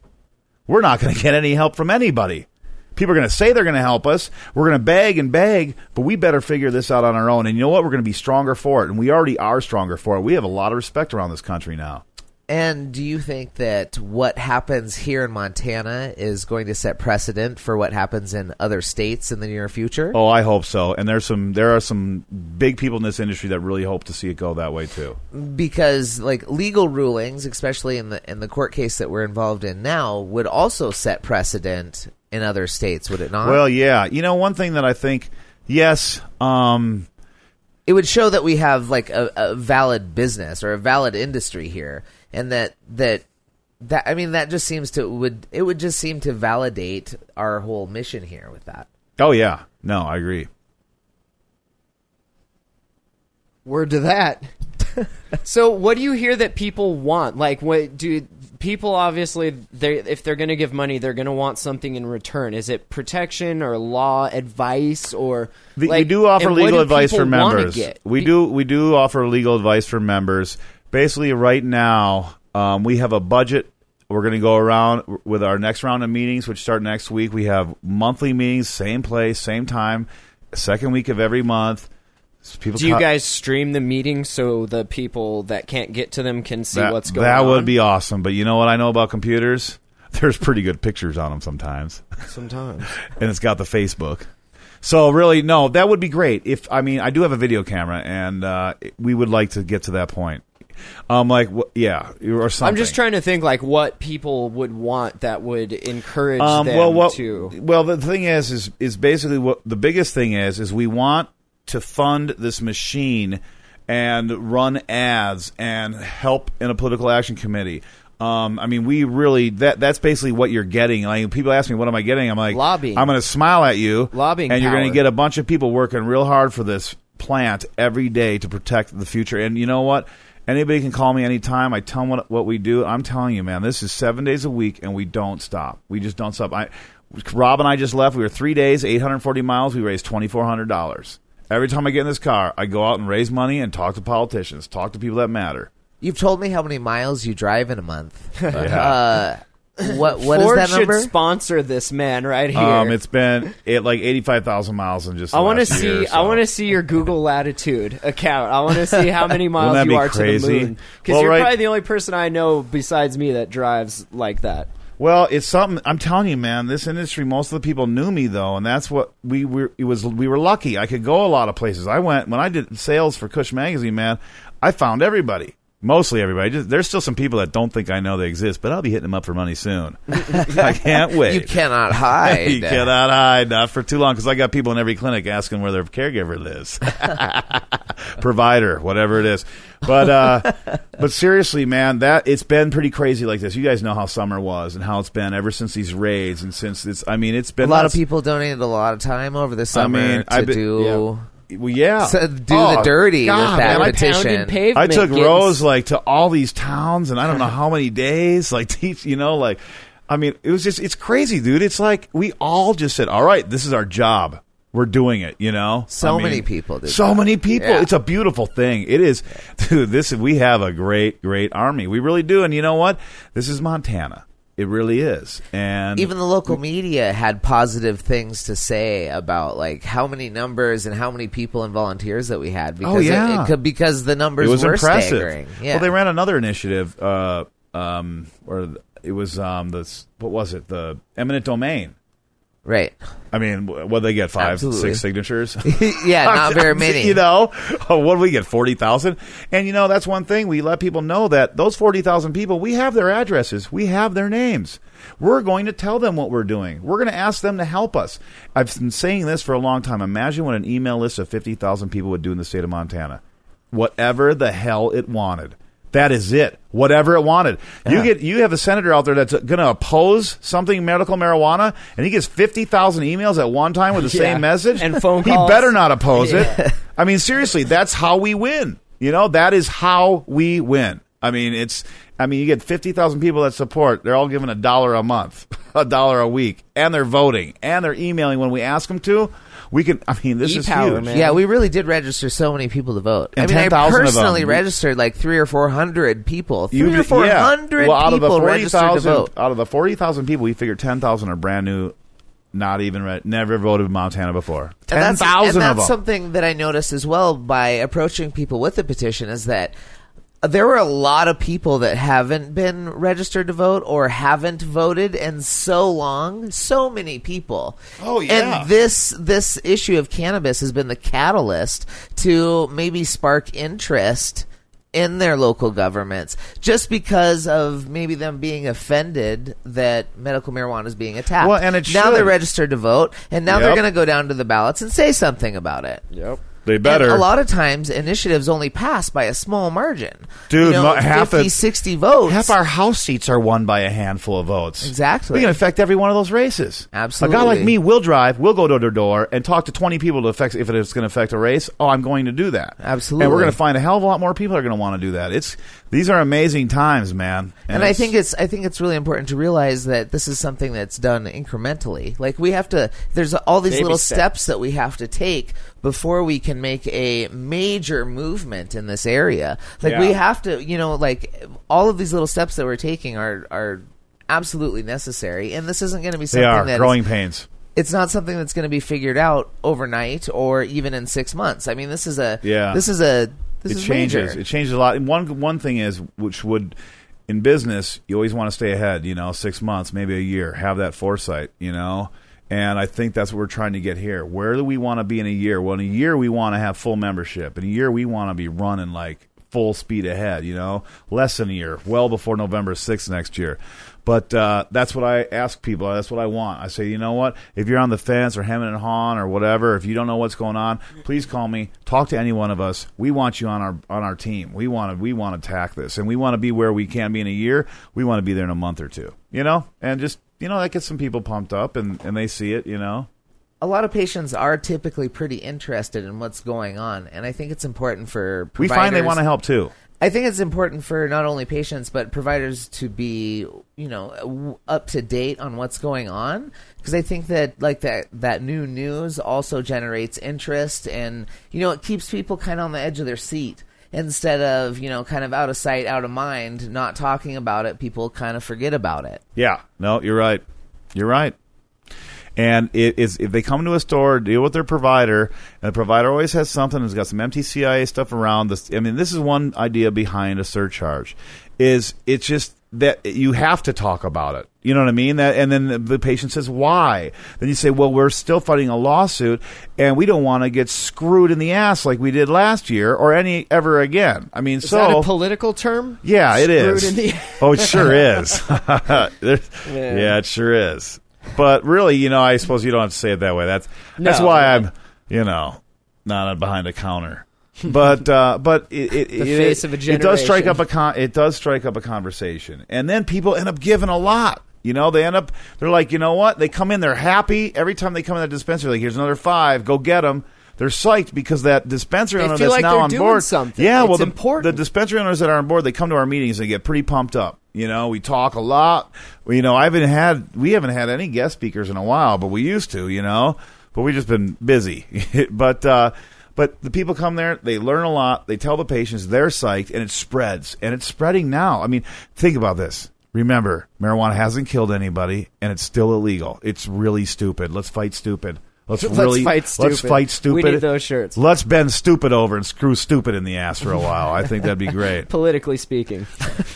We're not going to get any help from anybody." People are going to say they're going to help us. We're going to beg and beg, but we better figure this out on our own. And you know what? We're going to be stronger for it. And we already are stronger for it. We have a lot of respect around this country now. And do you think that what happens here in Montana is going to set precedent for what happens in other states in the near future? Oh, I hope so. And there's some there are some big people in this industry that really hope to see it go that way too. because like legal rulings, especially in the in the court case that we're involved in now, would also set precedent in other states, would it not? Well, yeah. You know, one thing that I think yes, um it would show that we have like a, a valid business or a valid industry here, and that that that I mean that just seems to would it would just seem to validate our whole mission here with that. oh yeah. No, I agree. Word to that. so, what do you hear that people want? Like, what do people obviously? They if they're going to give money, they're going to want something in return. Is it protection or law advice or? The, we do offer legal do advice for members. We Be- do we do offer legal advice for members. Basically, right now, um, we have a budget. We're going to go around with our next round of meetings, which start next week. We have monthly meetings, same place, same time, second week of every month. People Do you co- guys stream the meetings so the people that can't get to them can see that, what's going that on? would be awesome. But you know what I know about computers? There's pretty good pictures on them sometimes. sometimes. and it's got the Facebook. So really, no, that would be great. If I mean, I do have a video camera, and uh, we would like to get to that point. Um, like, yeah, or something. I'm just trying to think like what people would want that would encourage Um, them well, what, to. well, the thing is, is is basically what the biggest thing is is we want to fund this machine and run ads and help in a political action committee. Um, I mean, we really that that's basically what you're getting. Like people ask me, "What am I getting?" I'm like, Lobbying. I'm going to smile at you, Lobbying and you're going to get a bunch of people working real hard for this plant every day to protect the future. And you know what? Anybody can call me anytime. I tell them what, what we do. I'm telling you, man, this is seven days a week, and we don't stop. We just don't stop. I, Rob and I just left. We were three days, 840 miles. We raised $2,400. Every time I get in this car, I go out and raise money and talk to politicians, talk to people that matter. You've told me how many miles you drive in a month. Yeah. Uh, what what is Ford that should sponsor this man right here. Um, it's been it, like 85,000 miles in just. I want to see. I want to see your Google Latitude account. I want to see how many miles you be are to crazy? the moon. Because Well, you're right- probably the only person I know besides me that drives like that. Well, it's something. I'm telling you, man. This industry, most of the people knew me though, and that's what we were. It was we were lucky. I could go a lot of places. I went when I did sales for Kush magazine. Man, I found everybody. Mostly everybody. Just, there's still some people that don't think I know they exist, but I'll be hitting them up for money soon. I can't wait. You cannot hide. you cannot hide not for too long because I got people in every clinic asking where their caregiver lives, provider, whatever it is. But uh, but seriously, man, that it's been pretty crazy like this. You guys know how summer was and how it's been ever since these raids and since it's. I mean, it's been a lot of people donated a lot of time over the summer I mean, to been- do Well, yeah, to do Oh, the dirty God, with that man, I- petition. Pounded pavement. I took getting- Rose like to all these towns, and I don't know how many days. Like teach, you know, like I mean, it was just it's crazy, dude. It's like we all just said, "All right, this is our job. We're doing it." You know, So I mean, many people did So that. many people. Yeah. It's a beautiful thing. It is, dude. This we have a great, great army. We really do. And you know what? This is Montana. It really is. And even the local media had positive things to say about like how many numbers and how many people and volunteers that we had because Oh, it- yeah. it, could because the numbers it was were impressive. staggering. Yeah. Well, they ran another initiative, uh, um, or it was um, the what was it? The eminent domain. Right. I mean, what they get? Five, Absolutely. six signatures. yeah, not very many. You know, what do we get? Forty thousand. And you know, that's one thing we let people know that those forty thousand people, we have their addresses, we have their names. We're going to tell them what we're doing. We're going to ask them to help us. I've been saying this for a long time. Imagine what an email list of fifty thousand people would do in the state of Montana. Whatever the hell it wanted. That is it. Whatever it wanted. You get you have a senator out there that's going to oppose something medical marijuana, and he gets fifty thousand emails at one time with the Yeah. same message, And phone He better not oppose it. I mean, seriously, that's how we win. You know, that is how we win. I mean, it's. I mean, you get fifty thousand people that support. They're all giving a dollar a month, a dollar a week, and they're voting and they're emailing when we ask them to. We can. I mean, this is E-power, huge. man. Yeah, we really did register so many people to vote. And I mean, I 10,000 of them. personally registered like three or four hundred people. Three You- or four hundred yeah. Well, out of the people forty registered to vote. out of the forty thousand people, we figured ten thousand are brand new, not even re- never voted in Montana before. And Ten that's- thousand and of that's them. something that I noticed as well by approaching people with the petition is that there were a lot of people that haven't been registered to vote or haven't voted in so long. So many people. Oh, yeah. And this this issue of cannabis has been the catalyst to maybe spark interest in their local governments just because of maybe them being offended that medical marijuana is being attacked. Well, and now should. they're registered to vote, and now they're going to go down to the ballots and say something about it. Yep. They better. And a lot of times, initiatives only pass by a small margin. Dude, you know, mo- half 50, the- 60 votes. Half our House seats are won by a handful of votes. Exactly. We can affect every one of those races. Absolutely. A guy like me will drive, will go door to door, and talk to 20 people to affect if it's going to affect a race. Oh, I'm going to do that. Absolutely. And we're going to find a hell of a lot more people are going to want to do that. It's These are amazing times, man. and I think it's I think it's really important to realize that this is something that's done incrementally. Like we have to there's all these little steps. steps that we have to take before we can make a major movement in this area. Like we have to, you know, like all of these little steps that we're taking are are absolutely necessary and this isn't going to be they something are that is- growing pains. it's not something that's going to be figured out overnight or even in 6 months. I mean, this is a Yeah. this is a this it changes. major. It changes a lot. And one one thing is, which would in business, you always want to stay ahead. You know, six months, maybe a year. Have that foresight. You know. And I think that's what we're trying to get here. Where do we want to be in a year? Well, in a year, we want to have full membership. In a year, we want to be running like full speed ahead, you know? Less than a year, well before November 6th next year. But uh, that's what I ask people. That's what I want. I say, you know what? If you're on the fence or hemming and hawing or whatever, if you don't know what's going on, please call me. Talk to any one of us. We want you on our on our team. We want to we want to attack this, and we want to be where we can be in a year. We want to be there in a month or two. You know, and just you know that gets some people pumped up, and and they see it. You know. a lot of patients are typically pretty interested in what's going on, and I think it's important for We find they want to help too. I think it's important for not only patients but providers to be, you know, up to date on what's going on because I think that like that that new news also generates interest and you know it keeps people kind of on the edge of their seat instead of you know kind of out of sight, out of mind, not talking about it. People kind of forget about it. Yeah, no, you're right. You're right. And it is if they come to a store, deal with their provider, and the provider always has something. Has got some MTCIA stuff around. This, I mean, this is one idea behind a surcharge. Is it's just that you have to talk about it. You know what I mean? That, and then the, patient says, "Why?" Then you say, "Well, we're still fighting a lawsuit, and we don't want to get screwed in the ass like we did last year or any ever again." I mean, Is so that a political term? yeah, it Screwed is. in the- oh, it sure is. Yeah. it sure is. But really, you know, I suppose you don't have to say it that way. That's that's why no. I'm, you know, not behind a counter. But uh, but it, it, The it- face of a it does strike up a con- it does strike up a conversation, and then people end up giving a lot. You know, they end up they're like, you know what? They come in, they're happy every time they come in that dispensary. Like, here's another five, go get them. They're psyched because that dispensary They owner that's like now on board. something. Yeah, well, the, important. the dispensary owners that are on board, they come to our meetings and get pretty pumped up. You know, we talk a lot. We, you know, I haven't had we haven't had any guest speakers in a while, but we used to. You know, but we just been busy. but uh, but the people come there, they learn a lot. They tell the patients they're psyched, and it spreads, and it's spreading now. I mean, think about this. Remember, marijuana hasn't killed anybody, and it's still illegal. It's really stupid. Let's fight stupid. Let's, Let's really fight stupid. Let's fight stupid. We need those shirts. Let's bend stupid over and screw stupid in the ass for a while. I think that'd be great. politically speaking.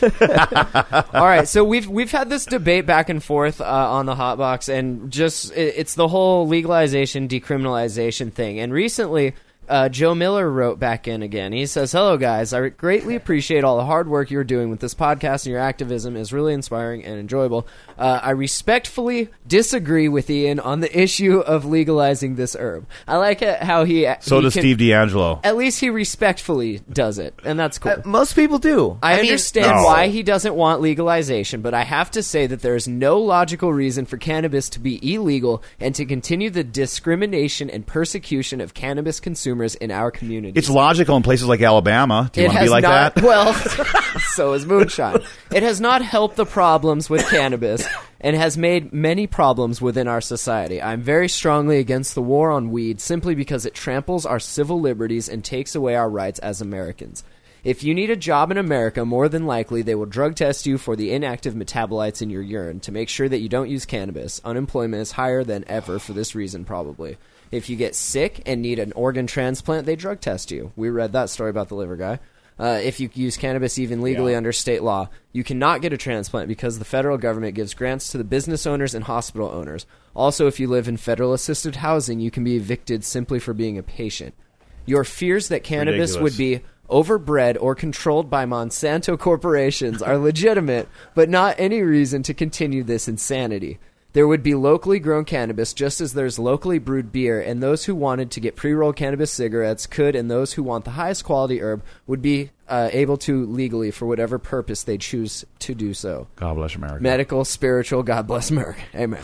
All right, so we've we've had this debate back and forth uh, on the hot box, and just it, it's the whole legalization decriminalization thing. And recently, uh, Joe Miller wrote back in again. He says, "Hello, guys. I greatly appreciate all the hard work you're doing with this podcast, and your activism is really inspiring and enjoyable. Uh, I respectfully disagree with Ian on the issue of legalizing this herb. I like it how he So he does can- Steve DeAngelo. At least he respectfully does it, and that's cool. Uh, most people do. I, mean, understand No. why he doesn't want legalization, but I have to say that there is no logical reason for cannabis to be illegal and to continue the discrimination and persecution of cannabis consumers in our community. It's logical in places like Alabama. Do you it want to be like not, that? Well, so is moonshine. It has not helped the problems with cannabis and has made many problems within our society. I'm very strongly against the war on weed simply because it tramples our civil liberties and takes away our rights as Americans. If you need a job in America, more than likely they will drug test you for the inactive metabolites in your urine to make sure that you don't use cannabis. Unemployment is higher than ever for this reason, probably. If you get sick and need an organ transplant, they drug test you. We read that story about the liver guy. Uh, if you use cannabis even legally under state law, you cannot get a transplant because the federal government gives grants to the business owners and hospital owners. Also, if you live in federal assisted housing, you can be evicted simply for being a patient. Your fears that cannabis Ridiculous. would be overbred or controlled by Monsanto corporations are legitimate, but not any reason to continue this insanity. There would be locally grown cannabis just as there's locally brewed beer, and those who wanted to get pre rolled cannabis cigarettes could, and those who want the highest quality herb would be uh, able to legally for whatever purpose they choose to do so God bless America. medical, spiritual. God bless America. Amen.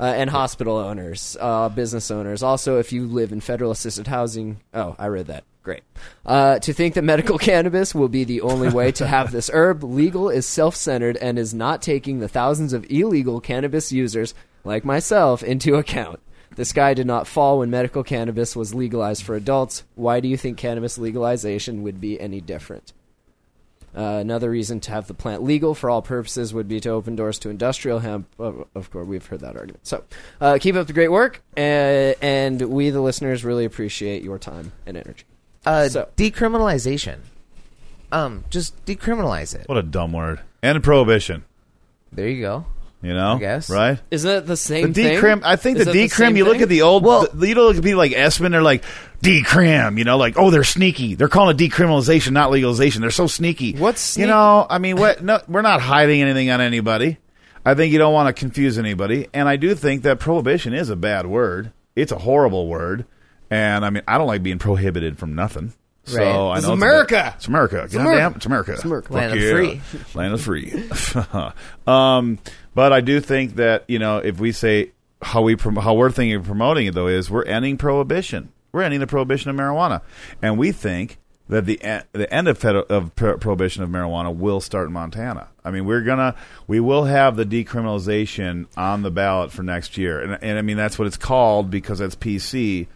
Uh, and hospital owners, uh, business owners. Also, if you live in federal assisted housing. Oh, I read that. Great. Uh, to think that medical cannabis will be the only way to have this herb legal is self centered and is not taking the thousands of illegal cannabis users, like myself, into account. The sky did not fall when medical cannabis was legalized for adults. Why do you think cannabis legalization would be any different? Uh, another reason to have the plant legal for all purposes would be to open doors to industrial hemp. Of, of course, we've heard that argument. So, uh, keep up the great work, uh, and we, the listeners, really appreciate your time and energy. Uh, So- decriminalization. Um, just decriminalize it. What a dumb word. And prohibition. There you go. You know, I guess. right? Isn't it the The same thing? decrim. I think Is the that decrim. same you look thing? at the old. Well- the, you know, look at people like Espen. They're like decrim. You know, like oh, they're sneaky. They're calling it decriminalization, not legalization. They're so sneaky. What's you sneak- know? I mean, what? No, we're not hiding anything on anybody. I think you don't want to confuse anybody, and I do think that prohibition is a bad word. It's a horrible word, and I mean, I don't like being prohibited from nothing. So Right. I It's know America. bit- It's America. It's America. It's America. It's America. Land of yeah. free. Land of free. um, but I do think that you know if we say how we prom- how we're thinking of promoting it though is we're ending prohibition. We're ending the prohibition of marijuana, and we think that the e- the end of federal, of pro- prohibition of marijuana will start in Montana. I mean, we're gonna we will have the decriminalization on the ballot for next year, and, and I mean that's what it's called because it's PC.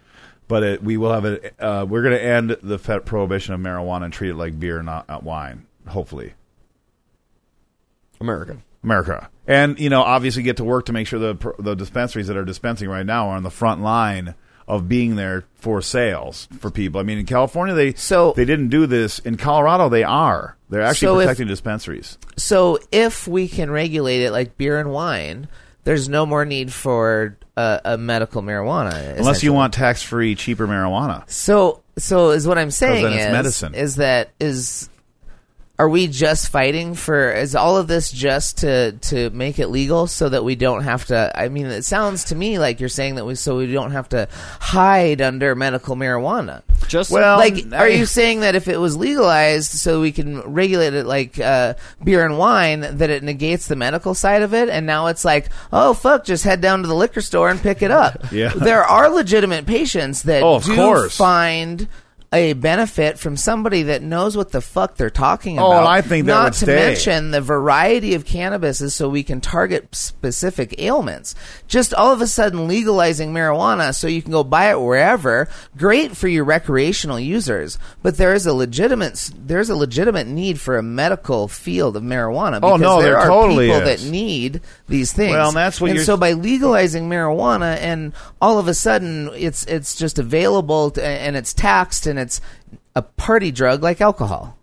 But it, we will have it. Uh, we're going to end the prohibition of marijuana and treat it like beer, not, not wine. Hopefully, America. America, and you know, obviously, get to work to make sure the the dispensaries that are dispensing right now are on the front line of being there for sales for people. I mean, in California, they So- they didn't do this. In Colorado, they are. They're actually So if- protecting dispensaries. So if we can regulate it like beer and wine, there's no more need for uh, a medical marijuana. Unless you want tax free, cheaper marijuana. So so is what I'm saying is medicine. is that is are we just fighting for is all of this just to to make it legal so that we don't have to I mean it sounds to me like you're saying that we so we don't have to hide under medical marijuana. Just Well, like I- are you saying that if it was legalized so we can regulate it like uh, beer and wine that it negates the medical side of it and now it's like oh fuck just head down to the liquor store and pick it up Yeah. there are legitimate patients that Oh, of do course. find a benefit from somebody that knows what the fuck they're talking Oh, about. and I think that not would to stay. mention the variety of cannabis is so we can target specific ailments. Just all of a sudden legalizing marijuana so you can go buy it wherever, great for your recreational users, but there is a legitimate there's a legitimate need for a medical field of marijuana Oh, because no, there there are totally people is. that need these things. Well, and that's what and so by legalizing marijuana and all of a sudden it's it's just available to, and it's taxed and it's a party drug like alcohol.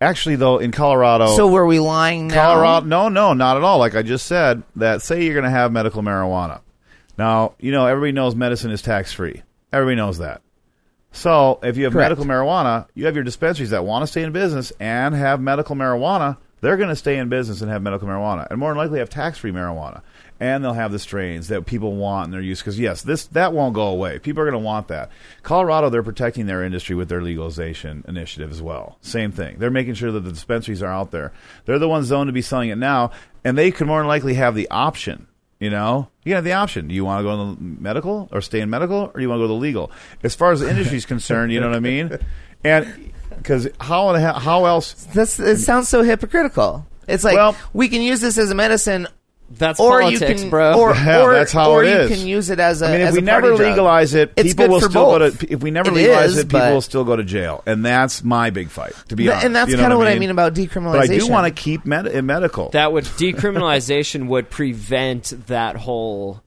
Actually, though, in Colorado, So were we lying now? Colorado, no, no, not at all. Like I just said, that say you're going to have medical marijuana. Now, you know, everybody knows medicine is tax free. Everybody knows that. So, if you have Correct. medical marijuana, you have your dispensaries that want to stay in business and have medical marijuana. They're going to stay in business and have medical marijuana, and more than likely have tax free marijuana. And they'll have the strains that people want and they're used because yes, this that won't go away. People are going to want that. Colorado, they're protecting their industry with their legalization initiative as well. Same thing. They're making sure that the dispensaries are out there. They're the ones zoned to be selling it now, and they could more than likely have the option. You know, you have the option. Do you want to go in the medical or stay in medical, or do you want to go to the legal? As far as the industry is concerned, you know what I mean. And because how the hell- how else? That's it sounds so hypocritical. It's like Well- we can use this as a medicine That's or politics, you can bro. or, Yeah, or that's how or it you can use it as a I mean, if we never party drug. legalize it, It's people good will for still go both. to. If we never It legalize is, it, people will still go to jail, and that's my big fight. To be Th- honest, and that's You know kind of what I mean mean about decriminalization. But I do want to keep med- medical. that would decriminalization would prevent that whole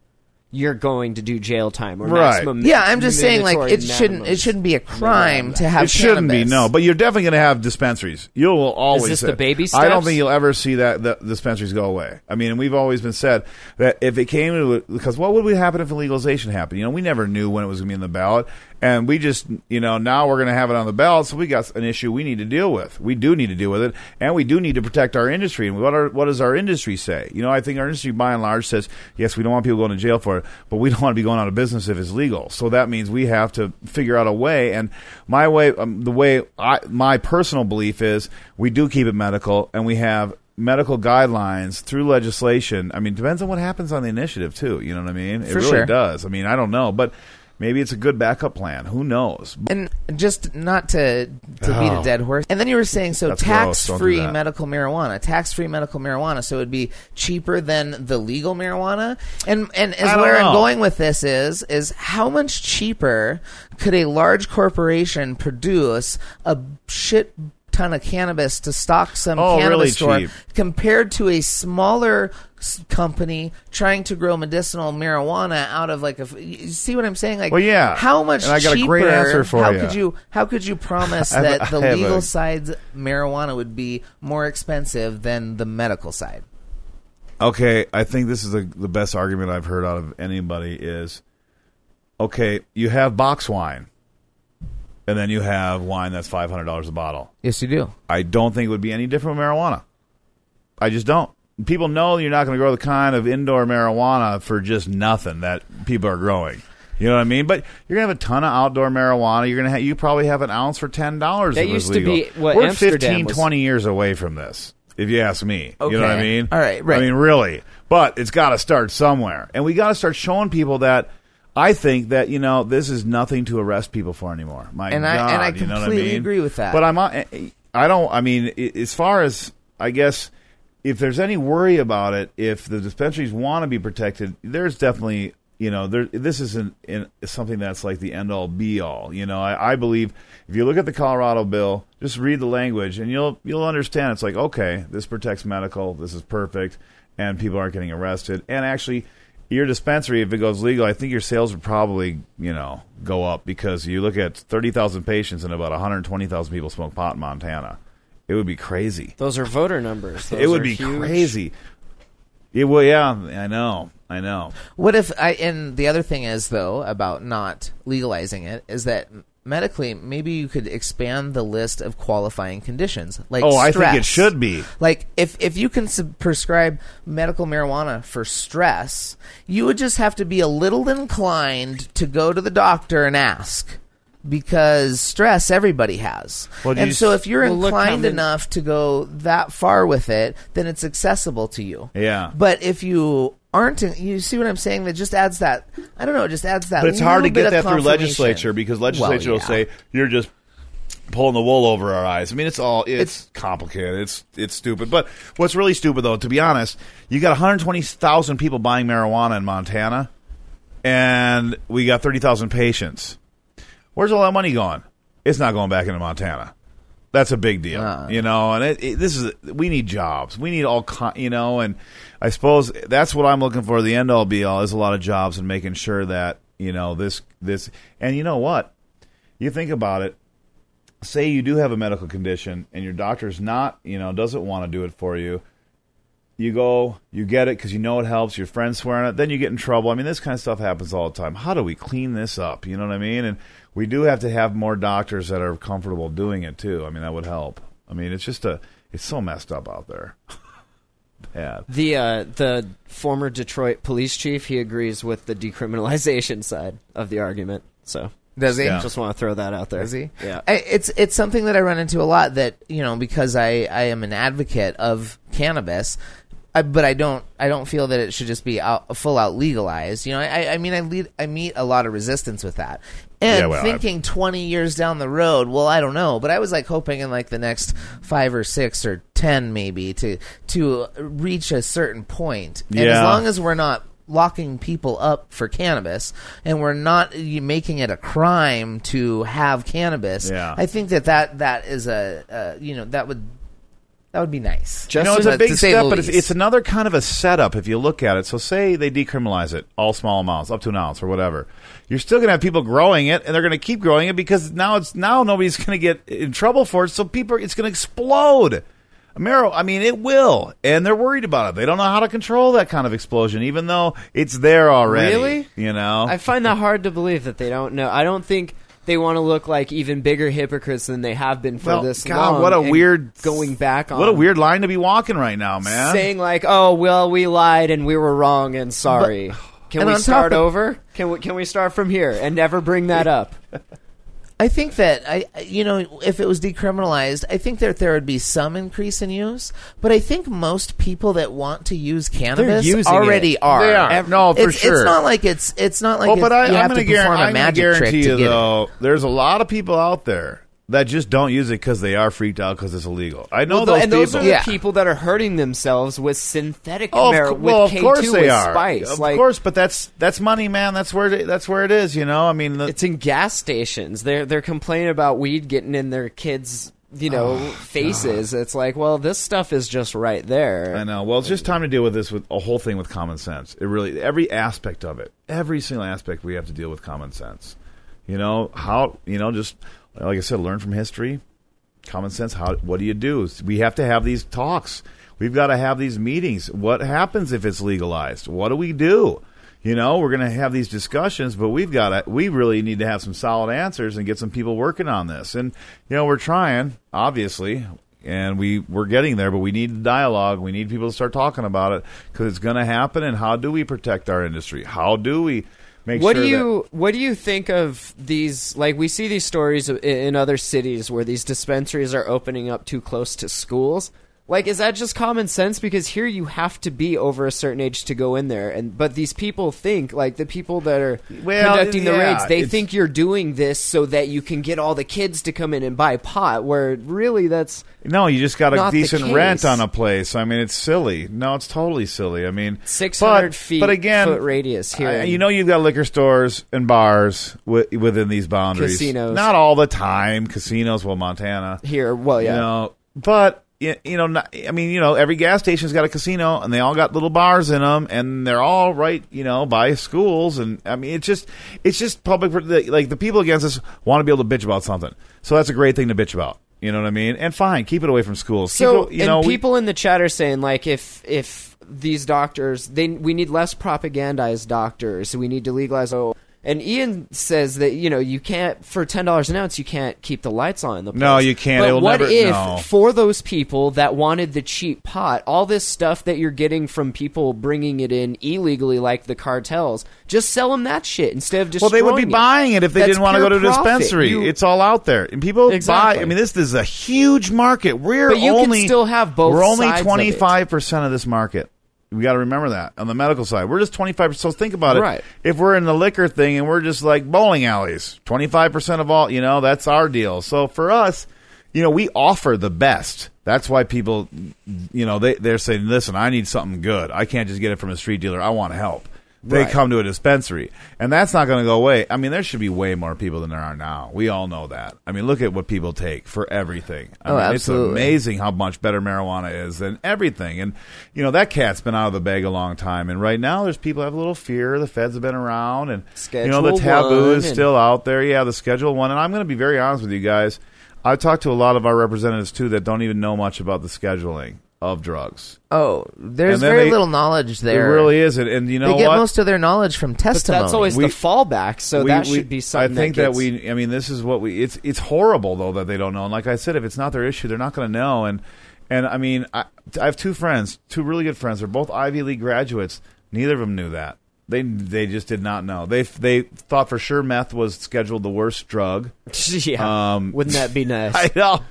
you're going to do jail time or Right. maximum Yeah, I'm just saying like mandatory it shouldn't it shouldn't be a crime to have it shouldn't be no, but you're definitely going to have dispensaries. You will always. Is this the baby I don't think you'll ever see that the dispensaries go away. I mean, and we've always been said that if it came to because what would happen if legalization happened? You know, we never knew when it was going to be in the ballot, and we just you know now we're going to have it on the ballot, so we got an issue we need to deal with. We do need to deal with it, and we do need to protect our industry. And what are, what does our industry say? You know, I think our industry by and large says yes, we don't want people going to jail for it, but we don't want to be going out of business if it's legal. So that means we have to figure out a way. And my way, um, the way I, my personal belief is, we do keep it medical, and we have medical guidelines through legislation. I mean, it depends on what happens on the initiative too. You know what I mean? It For really sure. does. I mean, I don't know, but maybe it's a good backup plan. Who knows? And just not to to beat Oh. a dead horse. And then you were saying so That's tax free medical marijuana, tax free medical marijuana. So it would be cheaper than the legal marijuana. And and as where I'm going with this is is how much cheaper could a large corporation produce a shit ton of cannabis to stock some Oh, cannabis really store cheap. compared to a smaller company trying to grow medicinal marijuana out of like a you see what I'm saying like Well, yeah. how much And I got a great answer for how you. could you how could you promise I have a- that the legal a- side's marijuana would be more expensive than the medical side Okay, I think this is the the best argument I've heard out of anybody is okay, you have box wine. And then you have wine that's five hundred dollars a bottle. yes you do I don't think it would be any different with marijuana. I just don't. People know you're not going to grow the kind of indoor marijuana for just nothing that people are growing. You know what I mean? But you're gonna have a ton of outdoor marijuana. You're gonna have, you probably have an ounce for ten dollars. That used to be what We're Amsterdam 15, was- 20 years away from this. If you ask me, you know what I mean? All right, right. I mean, really. But it's got to start somewhere, and we got to start showing people that. I think that you know this is nothing to arrest people for anymore. My And I- God, and I you know what completely I mean? agree with that. But I'm uh, I don't. I mean, as far as I guess, if there's any worry about it, if the dispensaries want to be protected, there's definitely you know there. This isn't in, something that's like the end all be all. You know, I, I believe if you look at the Colorado bill, just read the language and you'll you'll understand. It's like okay, this protects medical. This is perfect, and people aren't getting arrested. And actually. Your dispensary, if it goes legal, I think your sales would probably, you know, go up because you look at thirty thousand patients and about one hundred twenty thousand people smoke pot in Montana. It would be crazy. Those are voter numbers. Those it would be huge. crazy. It will, yeah. I know. I know. what if I and the other thing is though about not legalizing it is that medically maybe you could expand the list of qualifying conditions like Oh, I think it should be. Like if if you can sub- prescribe medical marijuana for stress, you would just have to be a little inclined to go to the doctor and ask. Because stress everybody has. Well, and so if you're Well, inclined enough to go that far with it, then it's accessible to you. Yeah. But if you aren't, you see what I'm saying? That just adds that. I don't know. It just adds that. But it's hard to get that through legislature because legislature Well, will say you're just pulling the wool over our eyes. I mean, it's all it's, complicated. It's it's stupid. But what's really stupid, though, to be honest, you got 120,000 people buying marijuana in Montana, and we got 30,000 patients. Where's all that money going? It's not going back into Montana. That's a big deal, Uh. you know. And it, it, this is we need jobs. We need all, ki- you know. And I suppose that's what I'm looking for. The end all be all is a lot of jobs and making sure that you know this this. And you know what? You think about it. Say you do have a medical condition and your doctor's not, you know, doesn't want to do it for you. You go, you get it because you know it helps. Your friends swear on it. Then you get in trouble. I mean, this kind of stuff happens all the time. How do we clean this up? You know what I mean? And we do have to have more doctors that are comfortable doing it too. I mean, that would help. I mean, it's just a, it's so messed up out there. Bad. The uh, the former Detroit police chief he agrees with the decriminalization side of the argument. So Does he? Yeah. just want to throw that out there. Is he? Yeah. I, it's it's something that I run into a lot. That you know, because I I am an advocate of cannabis. I, but I don't. I don't feel that it should just be out, full out legalized. You know, I, I mean, I lead, I meet a lot of resistance with that, and Yeah, well, thinking twenty years down the road. Well, I don't know, but I was like hoping in like the next five or six or ten maybe to to reach a certain point. And as long as we're not locking people up for cannabis and we're not making it a crime to have cannabis, Yeah. I think that that that is a uh, you know that would that would be nice. you know, it's a big step, but it's, it's another kind of a setup if you look at it. So, say they decriminalize it, all small amounts, up to an ounce or whatever. You're still going to have people growing it, and they're going to keep growing it because now it's now nobody's going to get in trouble for it. So, people, it's going to explode. Amaro, I mean, it will, and they're worried about it. They don't know how to control that kind of explosion, even though it's there already. Really? You know, I find that hard to believe that they don't know. I don't think they want to look like even bigger hypocrites than they have been for Well, this God, long. what a weird going back on what a weird line to be walking right now, man. saying like, "Oh, well, we lied and we were wrong and sorry." Can and we start of- over? Can we can we start from here and never bring that up? I think that I, you know, if it was decriminalized, I think that there would be some increase in use. But I think most people that want to use cannabis using already it. are. They are. No, for it's, sure. It's not like it's. It's not like well, it's, but I, you I'm have going to perform a I'm magic gonna trick guarantee to you, get it. though, there's a lot of people out there that just don't use it because they are freaked out because it's illegal. I know Well, those and those people. are the Yeah. people that are hurting themselves with synthetic Oh, marijuana. with well, of K2 course they are. Spice. Of like, course, but that's that's money, man. That's where it, that's where it is. You know, I mean, the, it's in gas stations. They're they're complaining about weed getting in their kids, you know, Oh, faces. It's like, well, this stuff is just right there. I know. Well, it's just time to deal with this with a whole thing with common sense. It really every aspect of it, every single aspect, we have to deal with common sense. You know how you know just like I said, learn from history. Common sense. How? What do you do? We have to have these talks. We've got to have these meetings. What happens if it's legalized? What do we do? You know, we're going to have these discussions, but we've got to. We really need to have some solid answers and get some people working on this. And you know, we're trying, obviously, and we we're getting there. But we need dialogue. We need people to start talking about it because it's going to happen. And how do we protect our industry? How do we make what sure do that- you what do you think of these like we see these stories in other cities where these dispensaries are opening up too close to schools like is that just common sense because here you have to be over a certain age to go in there and but these people think like the people that are Well, conducting the raids they think you're doing this so that you can get all the kids to come in and buy pot where really that's No, you just got a decent rent on a place. I mean, it's silly. No, it's totally silly. I mean, 600 but, feet but again, foot radius here I- you know, you've got liquor stores and bars wi- within these boundaries. Casinos. not all the time. Casinos, well, Montana. here well yeah You know, but you know, not, I mean, you know, every gas station's got a casino, and they all got little bars in them, and they're all right, you know, by schools, and I mean, it's just, it's just public. Like the people against us want to be able to bitch about something, so that's a great thing to bitch about. You know what I mean? And fine, keep it away from schools. So, it- you and know, we- people in the chat are saying like, if if these doctors, they we need less propagandized doctors. We need to legalize. Oh, and Ian says that you know you can't for ten dollars an ounce you can't keep the lights on in the place. No, you can't. But It'll what never- if no. for those people that wanted the cheap pot, all this stuff that you're getting from people bringing it in illegally, like the cartels, just sell them that shit instead of just Well, they would be buying it if they didn't want to go to a dispensary. it's all out there, and people Exactly. buy. I mean, this is a huge market. We're But you can only still have both We're only it. twenty five percent of this market. We got to remember that on the medical side, we're just twenty five. So think about it. Right. If we're in the liquor thing and we're just like bowling alleys, twenty five percent of all, you know, that's our deal. So for us, you know, we offer the best. That's why people, you know, they they're saying, listen, I need something good. I can't just get it from a street dealer. I want to help. They Right. come to a dispensary, and that's not going to go away. I mean, there should be way more people than there are now. We all know that. I mean, look at what people take for everything. I Oh, mean, absolutely. It's amazing how much better marijuana is than everything. And you know that cat's been out of the bag a long time. And right now, there's people have a little fear. The feds have been around, and you know the taboo is still out there. Yeah, the schedule one. And I'm going to be very honest with you guys. I've talked to a lot of our representatives too that don't even know much about the scheduling of drugs. Oh, there's And then very they- little knowledge there. It really isn't. And you know they get what? most of their knowledge from But testimony. that's always We- the fallback. So We- that we- should be something. I think that, that, we. I mean, this is what we. It's it's horrible though that they don't know. And like I said, if it's not their issue, they're not going to know. And and I mean, I, I have two friends, two really good friends. They're both Ivy League graduates. Neither of them knew that. They they just did not know. They they thought for sure meth was scheduled the worst drug. yeah. Um, Wouldn't that be nice? I know.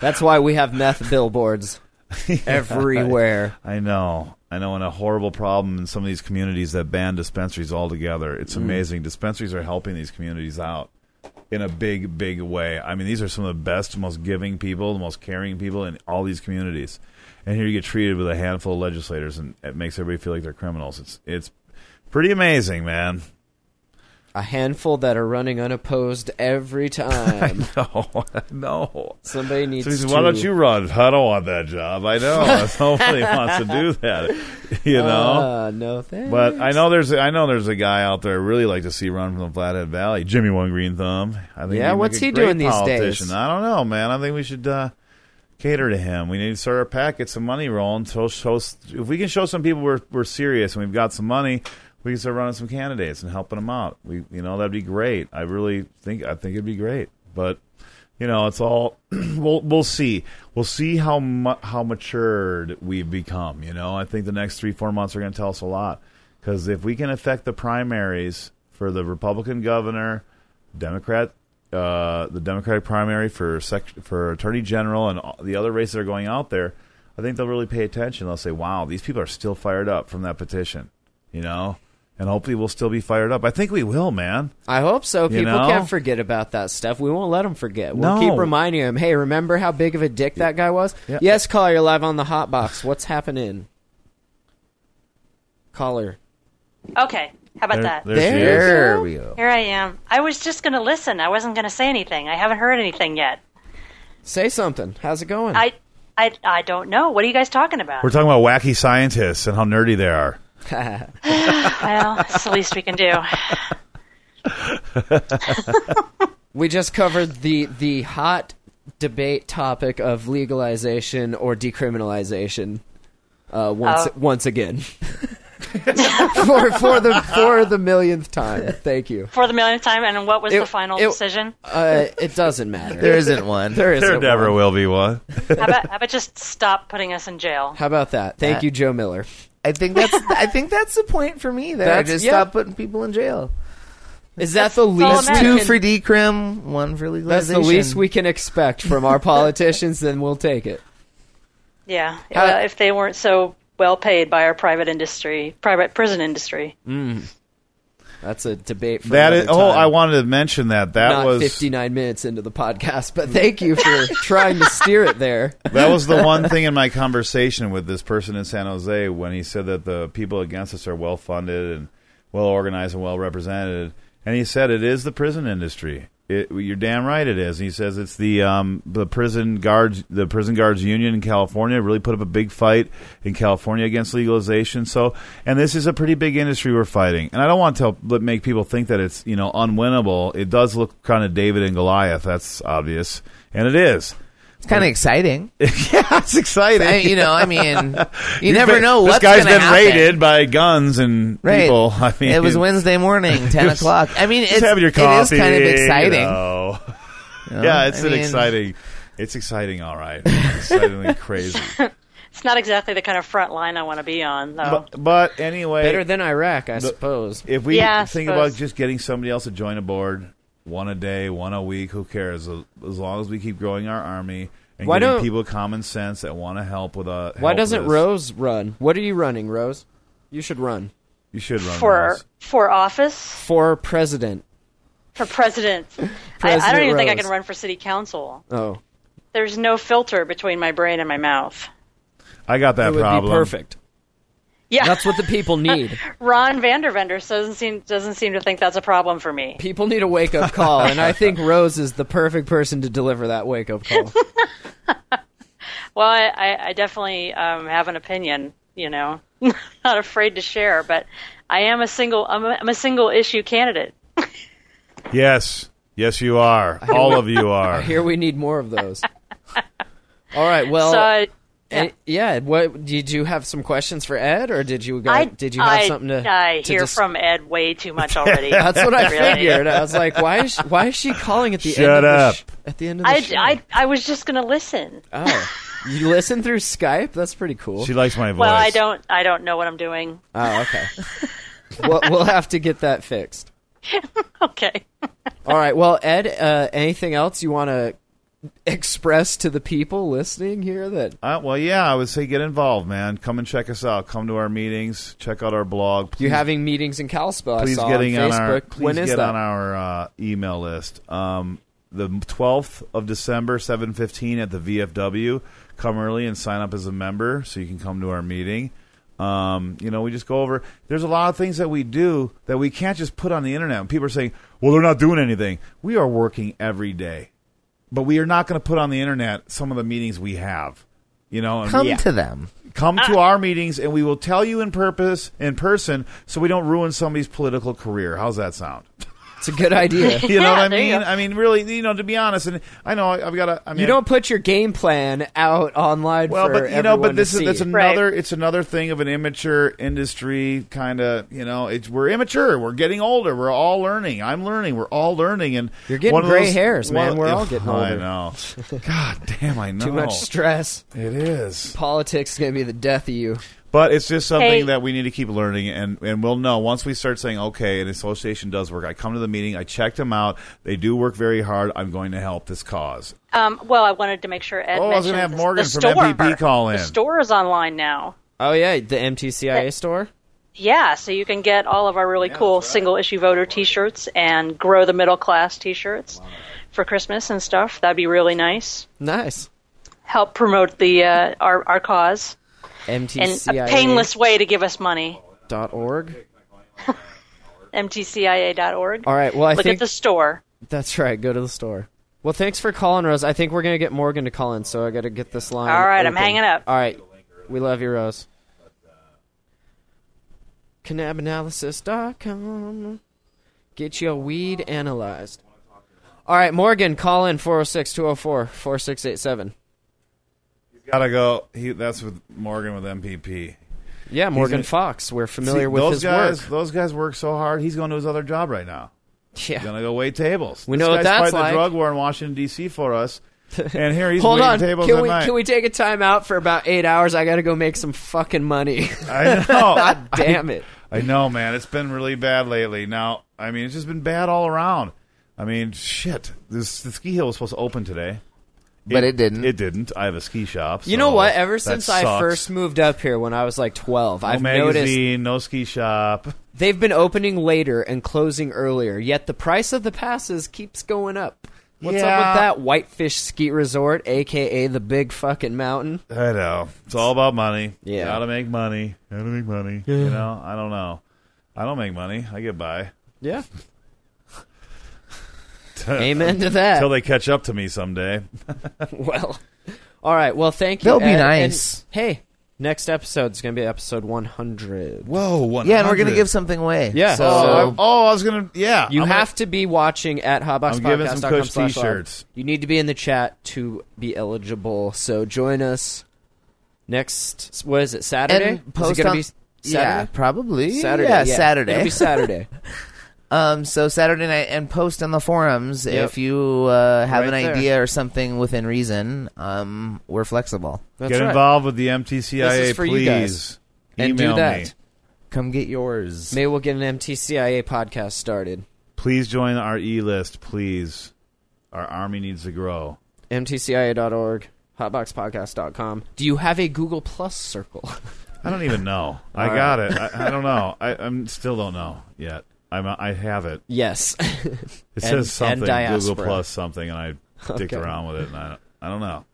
That's why we have meth billboards everywhere. I know. I know, and a horrible problem in some of these communities that ban dispensaries altogether. It's mm. amazing. Dispensaries are helping these communities out in a big, big way. I mean, these are some of the best, most giving people, the most caring people in all these communities. And here you get treated with a handful of legislators, and it makes everybody feel like they're criminals. It's it's pretty amazing, man. A handful that are running unopposed every time. No, no. Somebody needs So said, to. "Why don't you run?" I don't want that job. I know nobody wants to do that. You know. Uh, no thanks. But I know there's I know there's a guy out there I really like to see run from the Flathead Valley, Jimmy One Green Thumb. I think Yeah, what's he doing these days? I don't know, man. I think we should uh, cater to him. We need to start our PAC, get some money rolling. So show, if we can show some people we're we're serious and we've got some money, we can start running some candidates and helping them out. We you know that'd be great. I really think I think it'd be great, but. You know, it's all we'll we'll see. We'll see how mu- how matured we've become. You know, I think the next three four months are going to tell us a lot. Because if we can affect the primaries for the Republican governor, Democrat, uh, the Democratic primary for sec- for Attorney General, and the other races that are going out there, I think they'll really pay attention. They'll say, "Wow, these people are still fired up from that petition," you know, and hopefully we'll still be fired up. I think we will, man. I hope so. You People know? can't forget about that stuff. We won't let them forget. We'll No. keep reminding them. Hey, remember how big of a dick that guy was? Yeah. Yes, caller, you're live on the hot box. What's happening? Caller. Okay, how about There- that? there there we go. Here I am. I was just going to listen. I wasn't going to say anything. I haven't heard anything yet. Say something. How's it going? I, I, I don't know. What are you guys talking about? We're talking about wacky scientists and how nerdy they are. well, it's the least we can do. we just covered the the hot debate topic of legalization or decriminalization uh, once Oh. once again. for for the for the millionth time. Thank you. For the millionth time, and what was It- the final it- decision? Uh, it doesn't matter. There isn't one. there is There never will be one. How about, how about just stop putting us in jail? How about that? Thank Uh, you, Joe Miller. I think that's I think that's the point for me there. That's- Just yeah. stop putting people in jail. Is that the all least that we Two can- for decrim, one for That's legalization. the least we can expect from our politicians. then we'll take it. Yeah, How- well, if they weren't so well paid by our private industry, private prison industry. Mm. That's a debate. For That is. another Oh. I wanted to mention that. That Not was 59 minutes into the podcast, but thank you for trying to steer it there. that was the one thing in my conversation with this person in San Jose when he said that the people against us are well funded and well organized and well represented. And he said it is the prison industry. It, you're damn right it is. And he says it's the um, the prison guards the prison guards union in California really put up a big fight in California against legalization. So and this is a pretty big industry we're fighting. And I don't want to make people think that it's you know unwinnable. It does look kind of David and Goliath. That's obvious, and it is. It's kind of exciting. yeah, it's exciting. I, you know, I mean, you He's never been- know This what's guy's gonna happen. This guy's been raided by guns and Right. people. I mean, it was Wednesday morning, ten Just- o'clock. I mean, it's have your coffee. is kind of exciting. you know. you know? Yeah, it's I an mean, exciting. It's exciting, all right. It's excitingly crazy. It's not exactly the kind of front line I want to be on, though. But, but anyway, Better than Iraq, I suppose. if we Yeah, think suppose. about just getting somebody else to join a board, one a day, one a week, who cares? As as long as we keep growing our army and Why getting don't- people with common sense that want to help with a. Why doesn't this. Rose run? What are you running, Rose? You should run You should run for Rose. for office for president. for president. I, I don't even think I can run for city council. Oh, There's no filter between my brain and my mouth. I got that it would problem. be perfect. Yeah, That's what the people need. Ron Vandevender doesn't seem doesn't seem to think that's a problem for me. People need a wake up call, and I think Rose is the perfect person to deliver that wake up call. Well, I, I, I definitely um, have an opinion. You know, not afraid to share, but I am a single. I'm a, I'm a single issue candidate. Yes, yes, you are. All of you are. Here we need more of those. All right. Well, so I, eh, yeah. What did you have some questions for Ed, or did you go, I did you have I, something to? I to hear dis- from Ed way too much already. That's what I Really. figured. I was like, why is she, why is she calling at the end Shut of up. the sh- at the end of the I, show? I, I was just going to listen. oh, you listen through Skype? That's pretty cool. She likes my voice. Well, I don't I don't know what I'm doing. Oh, okay. we'll, we'll have to get that fixed. Okay. All right. Well, Ed, uh, anything else you want to express to the people listening here? That Uh, well, yeah, I would say get involved, man. Come and check us out. Come to our meetings. Check out our blog. Please, you're having meetings in Kalispell. I please saw getting on on our please when is get that? on our uh, email list. Um, the 12th of December, 7:15 at the VFW. Come early and sign up as a member so you can come to our meeting. Um, you know, we just go over. There's a lot of things that we do that we can't just put on the internet. And people are saying, "Well, they're not doing anything." We are working every day, but we are not going to put on the internet some of the meetings we have. You know, Come we- to them. come to uh, our meetings and we will tell you in purpose in person so we don't ruin somebody's political career. How's that sound? It's a good idea. You know Yeah, what I mean? I mean, really, you know, to be honest, and I know I- I've got to. I mean, you don't put your game plan out online well, for but you know, but this is see. that's Right. another. It's another thing of an immature industry kind of. You know, it's we're immature. We're getting older. We're all learning. I'm learning. We're all learning. And You're getting gray those- hairs, man. one- We're all getting older. I know. God damn, I know. Too much stress. It is. Politics is gonna be the death of you. But it's just something Hey. that we need to keep learning, and, and we'll know once we start saying, okay, an association does work. I come to the meeting, I check them out. They do work very hard. I'm going to help this cause. Um, well, I wanted to make sure Ed Oh, I was gonna have Morgan from store. MPP call in. The store is online now. Oh yeah, the MTCIA store. Yeah, so you can get all of our really cool single issue voter T-shirts and grow the middle class T-shirts for Christmas and stuff. That'd be really nice. Nice. Help promote the uh, our our cause and MTCIA. a painless way to give us money. dot org. MTCIA.org. All right. Well, I Look think at the store. that's right. Go to the store. Well, thanks for calling, Rose. I think we're gonna get Morgan to call in, so I got to get this line. All right, I'm hanging up. All right, we love you, Rose. Cannabanalysis.com. Get your weed analyzed. All right, Morgan, call in 406 204 4687. Gotta go. He, that's with Morgan with MPP. Yeah, Morgan in- Fox. We're familiar See, with those his guys, work. Those guys work so hard. He's going to his other job right now. He's Yeah. going to go wait tables. We This know what that's like. the drug war in Washington D.C. for us, and here he's Hold waiting on. tables Can we night. can we take a time out for about eight hours? I got to go make some fucking money. I know. God damn it. I know, man. It's been really bad lately. Now, I mean, it's just been bad all around. I mean, shit. This the ski hill was supposed to open today, But it didn't. It didn't. I have a ski shop. You know what? Ever that since I sucks. first moved up here when I was like 12, no I've noticed magazine, no ski shop. they've been opening later and closing earlier, yet the price of the passes keeps going up. What's up with that Whitefish Ski Resort, aka the big fucking mountain? I know. It's all about money. Yeah. Gotta make money. Gotta make money. You know, I don't know. I don't make money. I get by. Yeah. Amen to that. Until they catch up to me someday. well, all right. Well, thank you. They'll be Ed. nice. And, hey, next episode is going to be episode 100. Whoa, one. yeah, and we're gonna give something away. Yeah. So, Oh, So- I, oh, I was gonna. Yeah, You I'm have to be watching at hotboxpodcast.com. I'm giving some Kush slash live. t-shirts. You need to be in the chat to be eligible. So join us next. What is it? Saturday? and Is it post gonna on. be Yeah, probably. Saturday. Yeah, yeah. Saturday. It'll be Saturday. Um, so Saturday night and post on the forums Yep. if you uh, have Right an there. idea or something within reason. Um, we're flexible. That's Get right. involved with the MTCIA, This is for you please. guys. And do Email that. me. Come get yours. Maybe we'll get an MTCIA podcast started. Please join our e list, please. Our army needs to grow. MTCIA.org. hotboxpodcast.com. Do you have a Google Plus circle? I don't even know. I All got it. I, I don't know. I I'm still don't know yet. I'm I have it. yes. It And- says something. Google Plus something, and I dicked Okay. around with it, and I I don't know.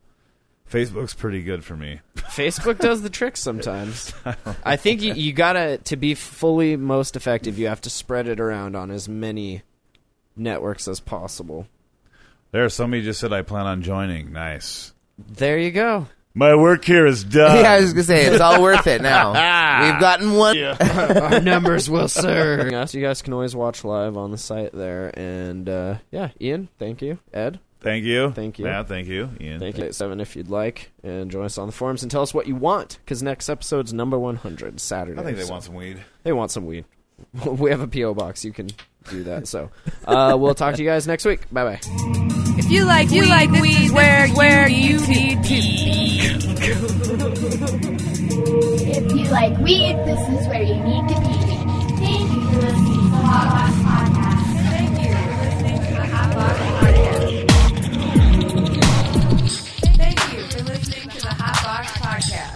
Facebook's pretty good for me. Facebook does the trick sometimes. I think you, you gotta to be fully most effective. You have to spread it around on as many networks as possible. There, somebody just said I plan on joining. Nice. There you go. My work here is done. yeah, I was gonna say it's all worth it now. We've gotten one. Our numbers will serve. Yes, you guys can always watch live on the site there. And uh, yeah, Ian, thank you. Ed, Thank you. Thank you. Yeah, thank you, Ian. thank you. Seven if you'd like, and join us on the forums and tell us what you want. Because next episode's number one hundred Saturday. I think they so- want some weed. They want some weed. we have a PO box. You can do that. So uh, we'll talk to you guys next week. Bye bye. If you like, you weed, like this weed, is where, is where you, you need to be. if you like weed, this is where you need to be. Thank you for listening to the podcast. Thank you for listening to the Hot Box Podcast. Thank you for listening to the Hot Box Podcast.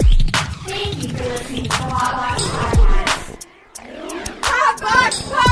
Thank you for listening to the Hot Box Podcast. Hot Box Podcast.